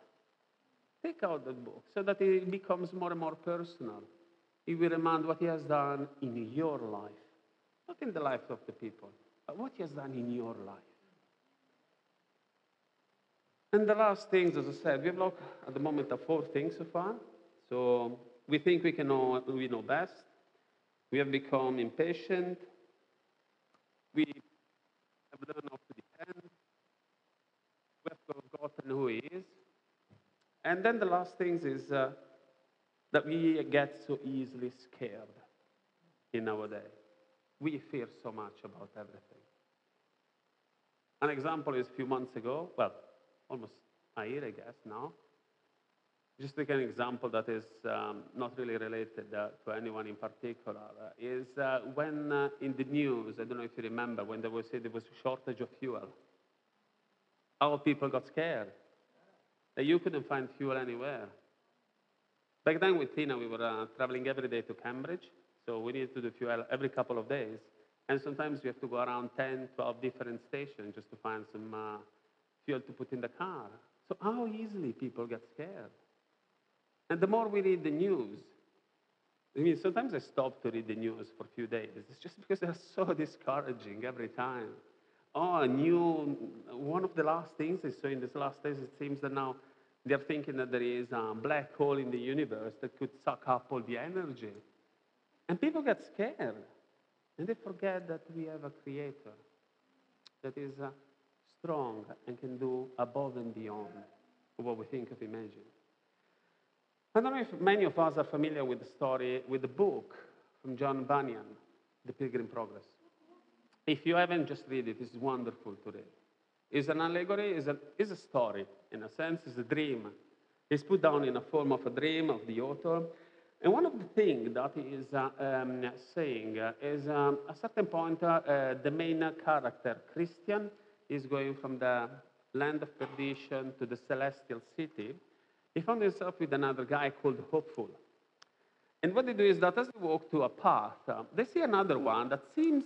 Take out the book so that it becomes more and more personal. It will remind what He has done in your life, not in the life of the people, but what He has done in your life. And the last things, as I said, we've looked at the moment at four things so far. So we think we can know we know best. We have become impatient. We have learned not to depend. We have forgotten who He is. And then the last things is uh, that we get so easily scared in our day. We fear so much about everything. An example is a few months ago, well, almost a year, I guess, now. Just take an example that is um, not really related uh, to anyone in particular. uh, is uh, when uh, in the news, I don't know if you remember, when there was there was a shortage of fuel, our people got scared that you couldn't find fuel anywhere. Back then with Tina, we were uh, traveling every day to Cambridge, so we needed to do fuel every couple of days. And sometimes you have to go around 10, 12 different stations just to find some uh, fuel to put in the car. So how easily people get scared. And the more we read the news, I mean, sometimes I stop to read the news for a few days. It's just because they're so discouraging every time. Oh, new, one of the last things I saw in these last days, it seems that now they're thinking that there is a black hole in the universe that could suck up all the energy. And people get scared. And they forget that we have a creator that is uh, strong and can do above and beyond what we think of imagine. I don't know if many of us are familiar with the story, with the book from John Bunyan, The Pilgrim Progress. If you haven't, just read it. It's wonderful to read. It's an allegory, it's a, it's a story, in a sense, it's a dream. It's put down in a form of a dream of the author. And one of the things that he is uh, um, saying uh, is um, at a certain point, uh, uh, the main character, Christian, is going from the land of perdition to the celestial city. He found himself with another guy called Hopeful. And what they do is that as they walk to a path, uh, they see another one that seems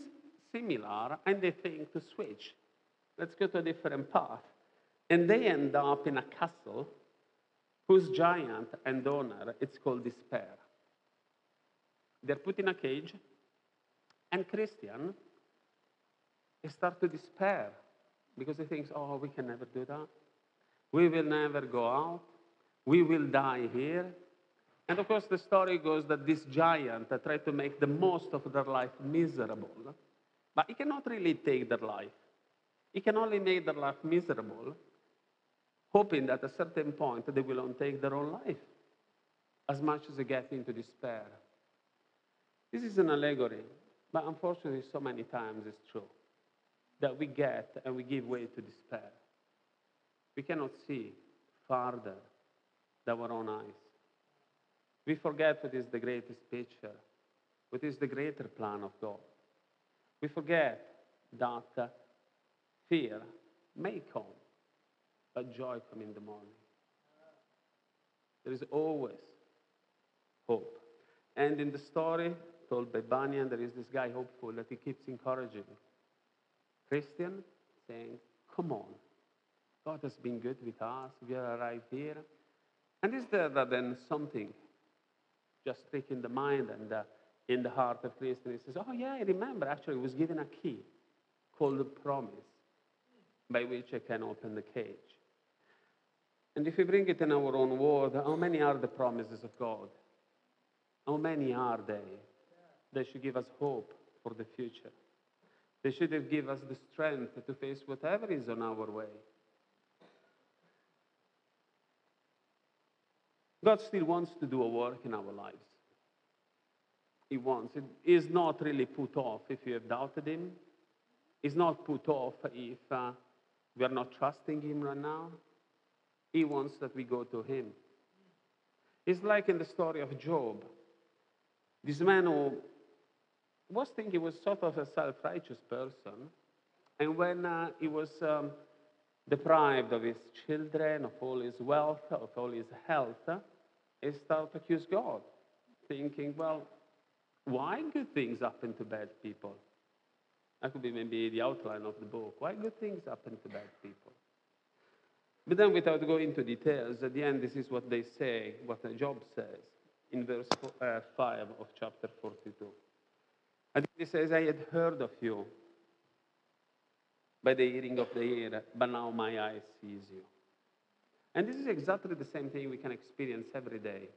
similar and they think to switch. Let's go to a different path. And they end up in a castle whose giant and owner it's called despair. They're put in a cage, and Christian starts to despair because he thinks, oh, we can never do that. We will never go out. We will die here. And of course, the story goes that this giant tried to make the most of their life miserable. But he cannot really take their life. He can only make their life miserable hoping that at a certain point they will take their own life as much as they get into despair. This is an allegory, but unfortunately, so many times it's true that we get and we give way to despair. We cannot see farther our own eyes. We forget what is the greatest picture, what is the greater plan of God. We forget that uh, fear may come, but joy come in the morning. There is always hope. And in the story told by Bunyan, there is this guy hopeful that he keeps encouraging Christian, saying, Come on, God has been good with us. We have arrived here. And is there then something just trick in the mind and uh, in the heart of Christ? And He says, Oh, yeah, I remember. Actually, I was given a key called the promise by which I can open the cage. And if we bring it in our own word, how many are the promises of God? How many are they? They should give us hope for the future. They should give us the strength to face whatever is on our way. God still wants to do a work in our lives. He wants. It is not really put off if you have doubted Him. It's not put off if uh, we are not trusting Him right now. He wants that we go to Him. It's like in the story of Job. This man who was thinking he was sort of a self righteous person, and when uh, he was um, deprived of his children, of all his wealth, of all his health, he started to accuse God, thinking, well, why good things happen to bad people? That could be maybe the outline of the book. Why good things happen to bad people? But then, without going into details, at the end, this is what they say, what Job says in verse uh, 5 of chapter 42. And he says, I had heard of you by the hearing of the ear, but now my eye sees you. And this is exactly the same thing we can experience every day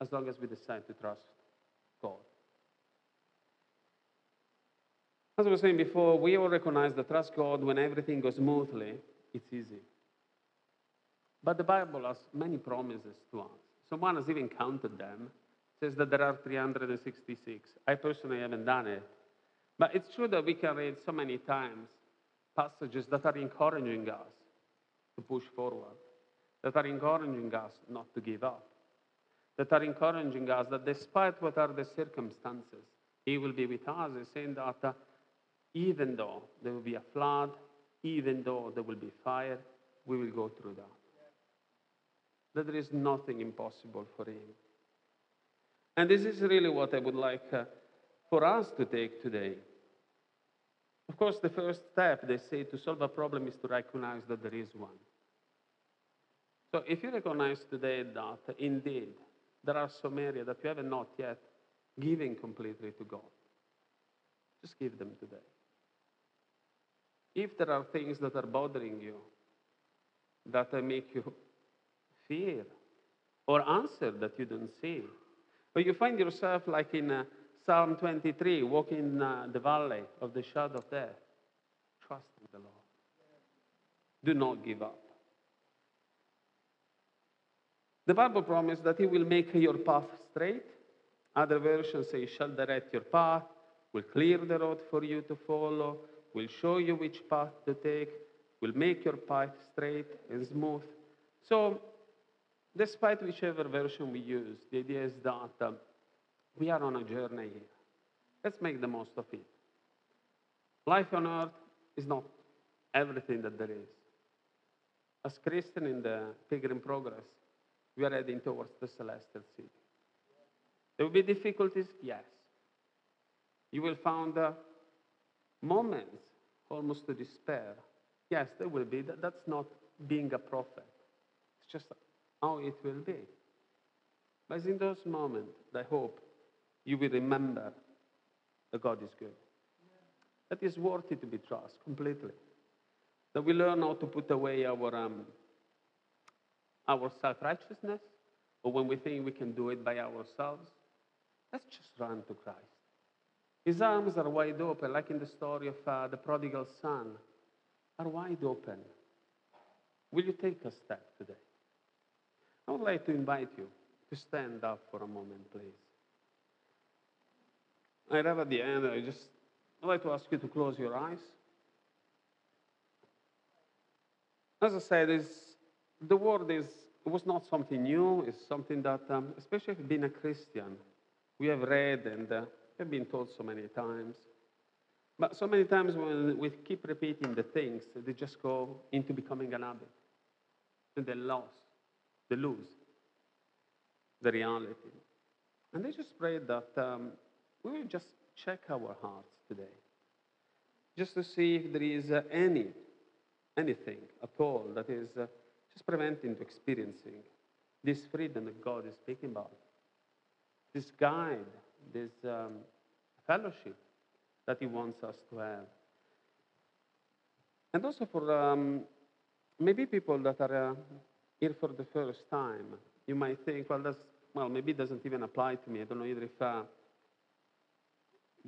as long as we decide to trust God. As I was saying before, we all recognize that trust God when everything goes smoothly, it's easy. But the Bible has many promises to us. Someone has even counted them. Says that there are 366. I personally haven't done it. But it's true that we can read so many times passages that are encouraging us to push forward, that are encouraging us not to give up, that are encouraging us that despite what are the circumstances, He will be with us, saying that uh, even though there will be a flood, even though there will be fire, we will go through that. That there is nothing impossible for Him. And this is really what I would like uh, for us to take today. Of course, the first step, they say, to solve a problem is to recognize that there is one. So if you recognize today that indeed there are some areas that you have not yet given completely to God, just give them today. If there are things that are bothering you, that make you fear, or answer that you don't see, or you find yourself like in uh, Psalm 23, walking in uh, the valley of the shadow of death, trust in the Lord. Do not give up. The Bible promises that He will make your path straight. Other versions say, shall direct your path, will clear the road for you to follow, will show you which path to take, will make your path straight and smooth. So, despite whichever version we use, the idea is that um, we are on a journey here. Let's make the most of it. Life on earth is not everything that there is. As Christian in the Pilgrim Progress, we are heading towards the celestial city. There will be difficulties, yes. You will find uh, moments almost to despair. Yes, there will be. That, that's not being a prophet. It's just how it will be. But in those moments, I hope, you will remember that God is good. That is worthy to be trusted completely. That we learn how to put away our, um, our self righteousness, or when we think we can do it by ourselves. Let's just run to Christ. His arms are wide open, like in the story of uh, the prodigal son, are wide open. Will you take a step today? I would like to invite you to stand up for a moment, please. I arrive at the end. I just I'd like to ask you to close your eyes. As I said, is the word is it was not something new. It's something that, um, especially if being a Christian, we have read and uh, have been told so many times. But so many times when we keep repeating the things, they just go into becoming an habit. And they lost, they lose the reality. And I just pray that um, we will just check our hearts today, just to see if there is uh, any, anything at all that is uh, just preventing to experiencing this freedom that God is speaking about, this guide, this um, fellowship that He wants us to have. And also for um, maybe people that are uh, here for the first time, you might think, well, that's, well, maybe it doesn't even apply to me. I don't know either if uh,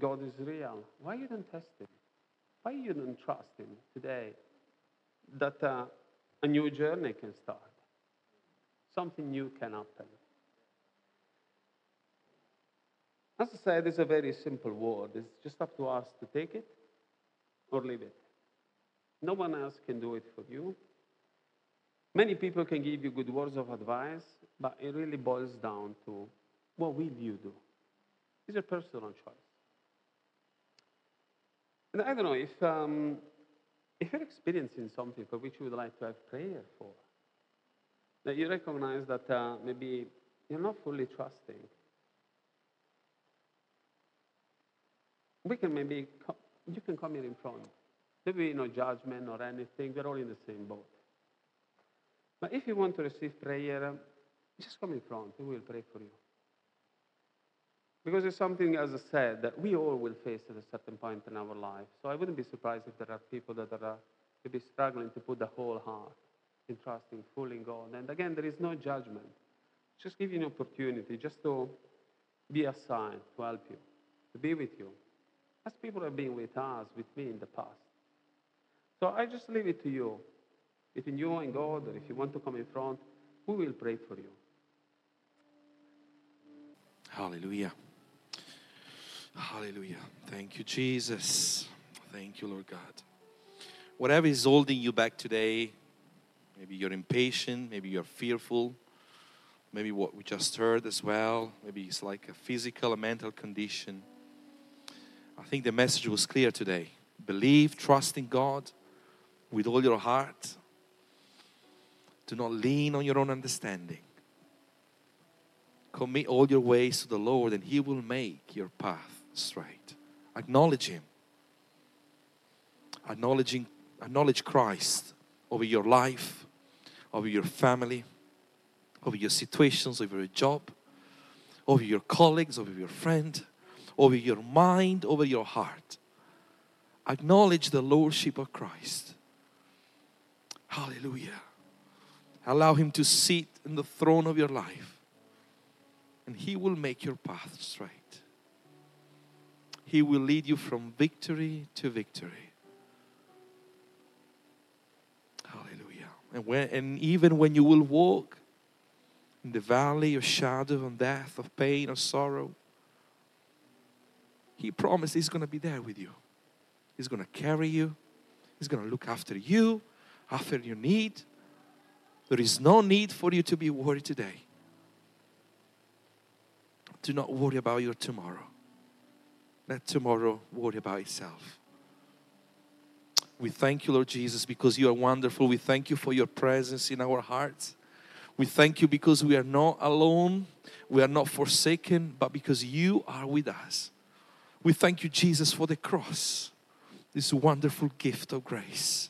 God is real. Why you don't test Him? Why you don't trust Him today? That uh, a new journey can start. Something new can happen. As I said, it's a very simple word. It's just up to us to take it or leave it. No one else can do it for you. Many people can give you good words of advice, but it really boils down to what will you do? It's a personal choice. And I don't know if, um, if you're experiencing something for which you would like to have prayer for, that you recognize that uh, maybe you're not fully trusting. We can maybe, you can come here in front. Maybe no judgment or anything. We're all in the same boat. But if you want to receive prayer, just come in front. We will pray for you. Because it's something, as I said, that we all will face at a certain point in our life. So I wouldn't be surprised if there are people that are maybe struggling to put the whole heart in trusting fully in God. And again, there is no judgment. Just give you an opportunity just to be a sign to help you, to be with you, as people have been with us, with me in the past. So I just leave it to you, between you and God, or if you want to come in front, we will pray for you. Hallelujah. Hallelujah. Thank you, Jesus. Thank you, Lord God. Whatever is holding you back today, maybe you're impatient, maybe you're fearful, maybe what we just heard as well, maybe it's like a physical, a mental condition. I think the message was clear today. Believe, trust in God with all your heart. Do not lean on your own understanding. Commit all your ways to the Lord, and He will make your path straight. Acknowledge Him. Acknowledging, acknowledge Christ over your life, over your family, over your situations, over your job, over your colleagues, over your friend, over your mind, over your heart. Acknowledge the Lordship of Christ. Hallelujah. Allow Him to sit in the throne of your life, and He will make your path straight. He will lead you from victory to victory. Hallelujah. And, when, and even when you will walk in the valley of shadow and death, of pain or sorrow, He promised He's going to be there with you. He's going to carry you. He's going to look after you, after your need. There is no need for you to be worried today. Do not worry about your tomorrow. Let tomorrow worry about itself. We thank you, Lord Jesus, because you are wonderful. We thank you for your presence in our hearts. We thank you because we are not alone, we are not forsaken, but because you are with us. We thank you, Jesus, for the cross, this wonderful gift of grace.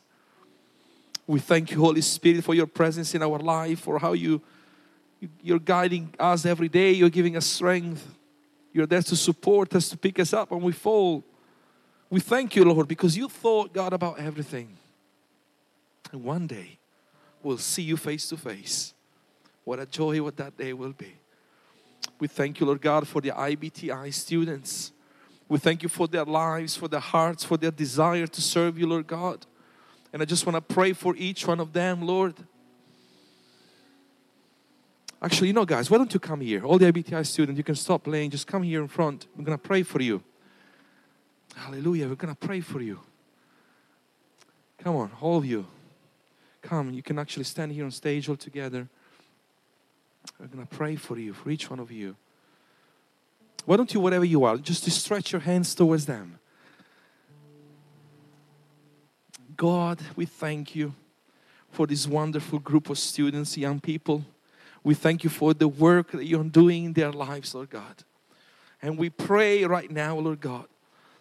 We thank you, Holy Spirit, for your presence in our life, for how you, you're guiding us every day, you're giving us strength. You're there to support us, to pick us up when we fall. We thank you, Lord, because you thought, God, about everything. And one day we'll see you face to face. What a joy what that day will be. We thank you, Lord God, for the IBTI students. We thank you for their lives, for their hearts, for their desire to serve you, Lord God. And I just want to pray for each one of them, Lord. Actually, you know, guys, why don't you come here? All the IBTI students, you can stop playing. Just come here in front. We're going to pray for you. Hallelujah. We're going to pray for you. Come on, all of you. Come, you can actually stand here on stage all together. We're going to pray for you, for each one of you. Why don't you, whatever you are, just to stretch your hands towards them? God, we thank you for this wonderful group of students, young people. We thank you for the work that you're doing in their lives, Lord God. And we pray right now, Lord God,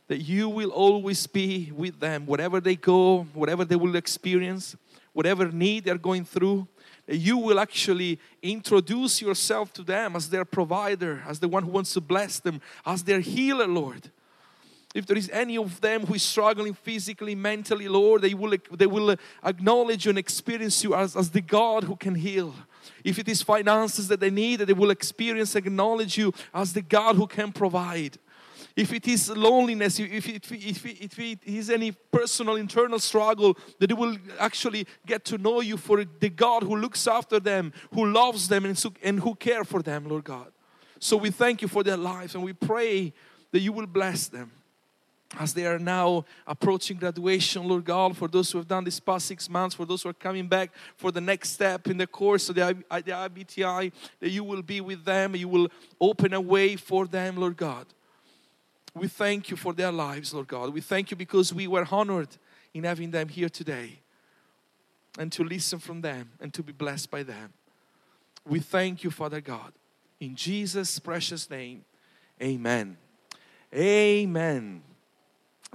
that you will always be with them, wherever they go, whatever they will experience, whatever need they're going through, that you will actually introduce yourself to them as their provider, as the one who wants to bless them, as their healer, Lord. If there is any of them who is struggling physically, mentally, Lord, they will, they will acknowledge you and experience you as, as the God who can heal. If it is finances that they need, that they will experience, acknowledge you as the God who can provide if it is loneliness, if it, if, it, if it is any personal internal struggle, that they will actually get to know you for the God who looks after them, who loves them, and, so, and who care for them, Lord God. So we thank you for their lives and we pray that you will bless them as they are now approaching graduation, Lord God, for those who have done this past six months, for those who are coming back for the next step in the course of the, the IBTI, that you will be with them, you will open a way for them, Lord God. We thank you for their lives, Lord God. We thank you because we were honored in having them here today and to listen from them and to be blessed by them. We thank you, Father God. In Jesus' precious name, amen. Amen.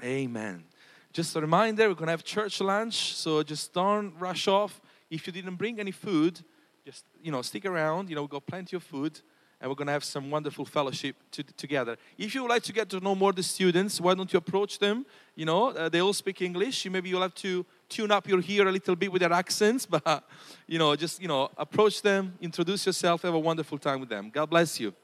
Amen. Just a reminder, we're going to have church lunch, so just don't rush off. If you didn't bring any food, just, you know, stick around. You know, we've got plenty of food and we're going to have some wonderful fellowship to, together. If you would like to get to know more the students, why don't you approach them? You know, uh, they all speak English. Maybe you'll have to tune up your ear a little bit with their accents, but you know, just you know, approach them, introduce yourself, have a wonderful time with them. God bless you.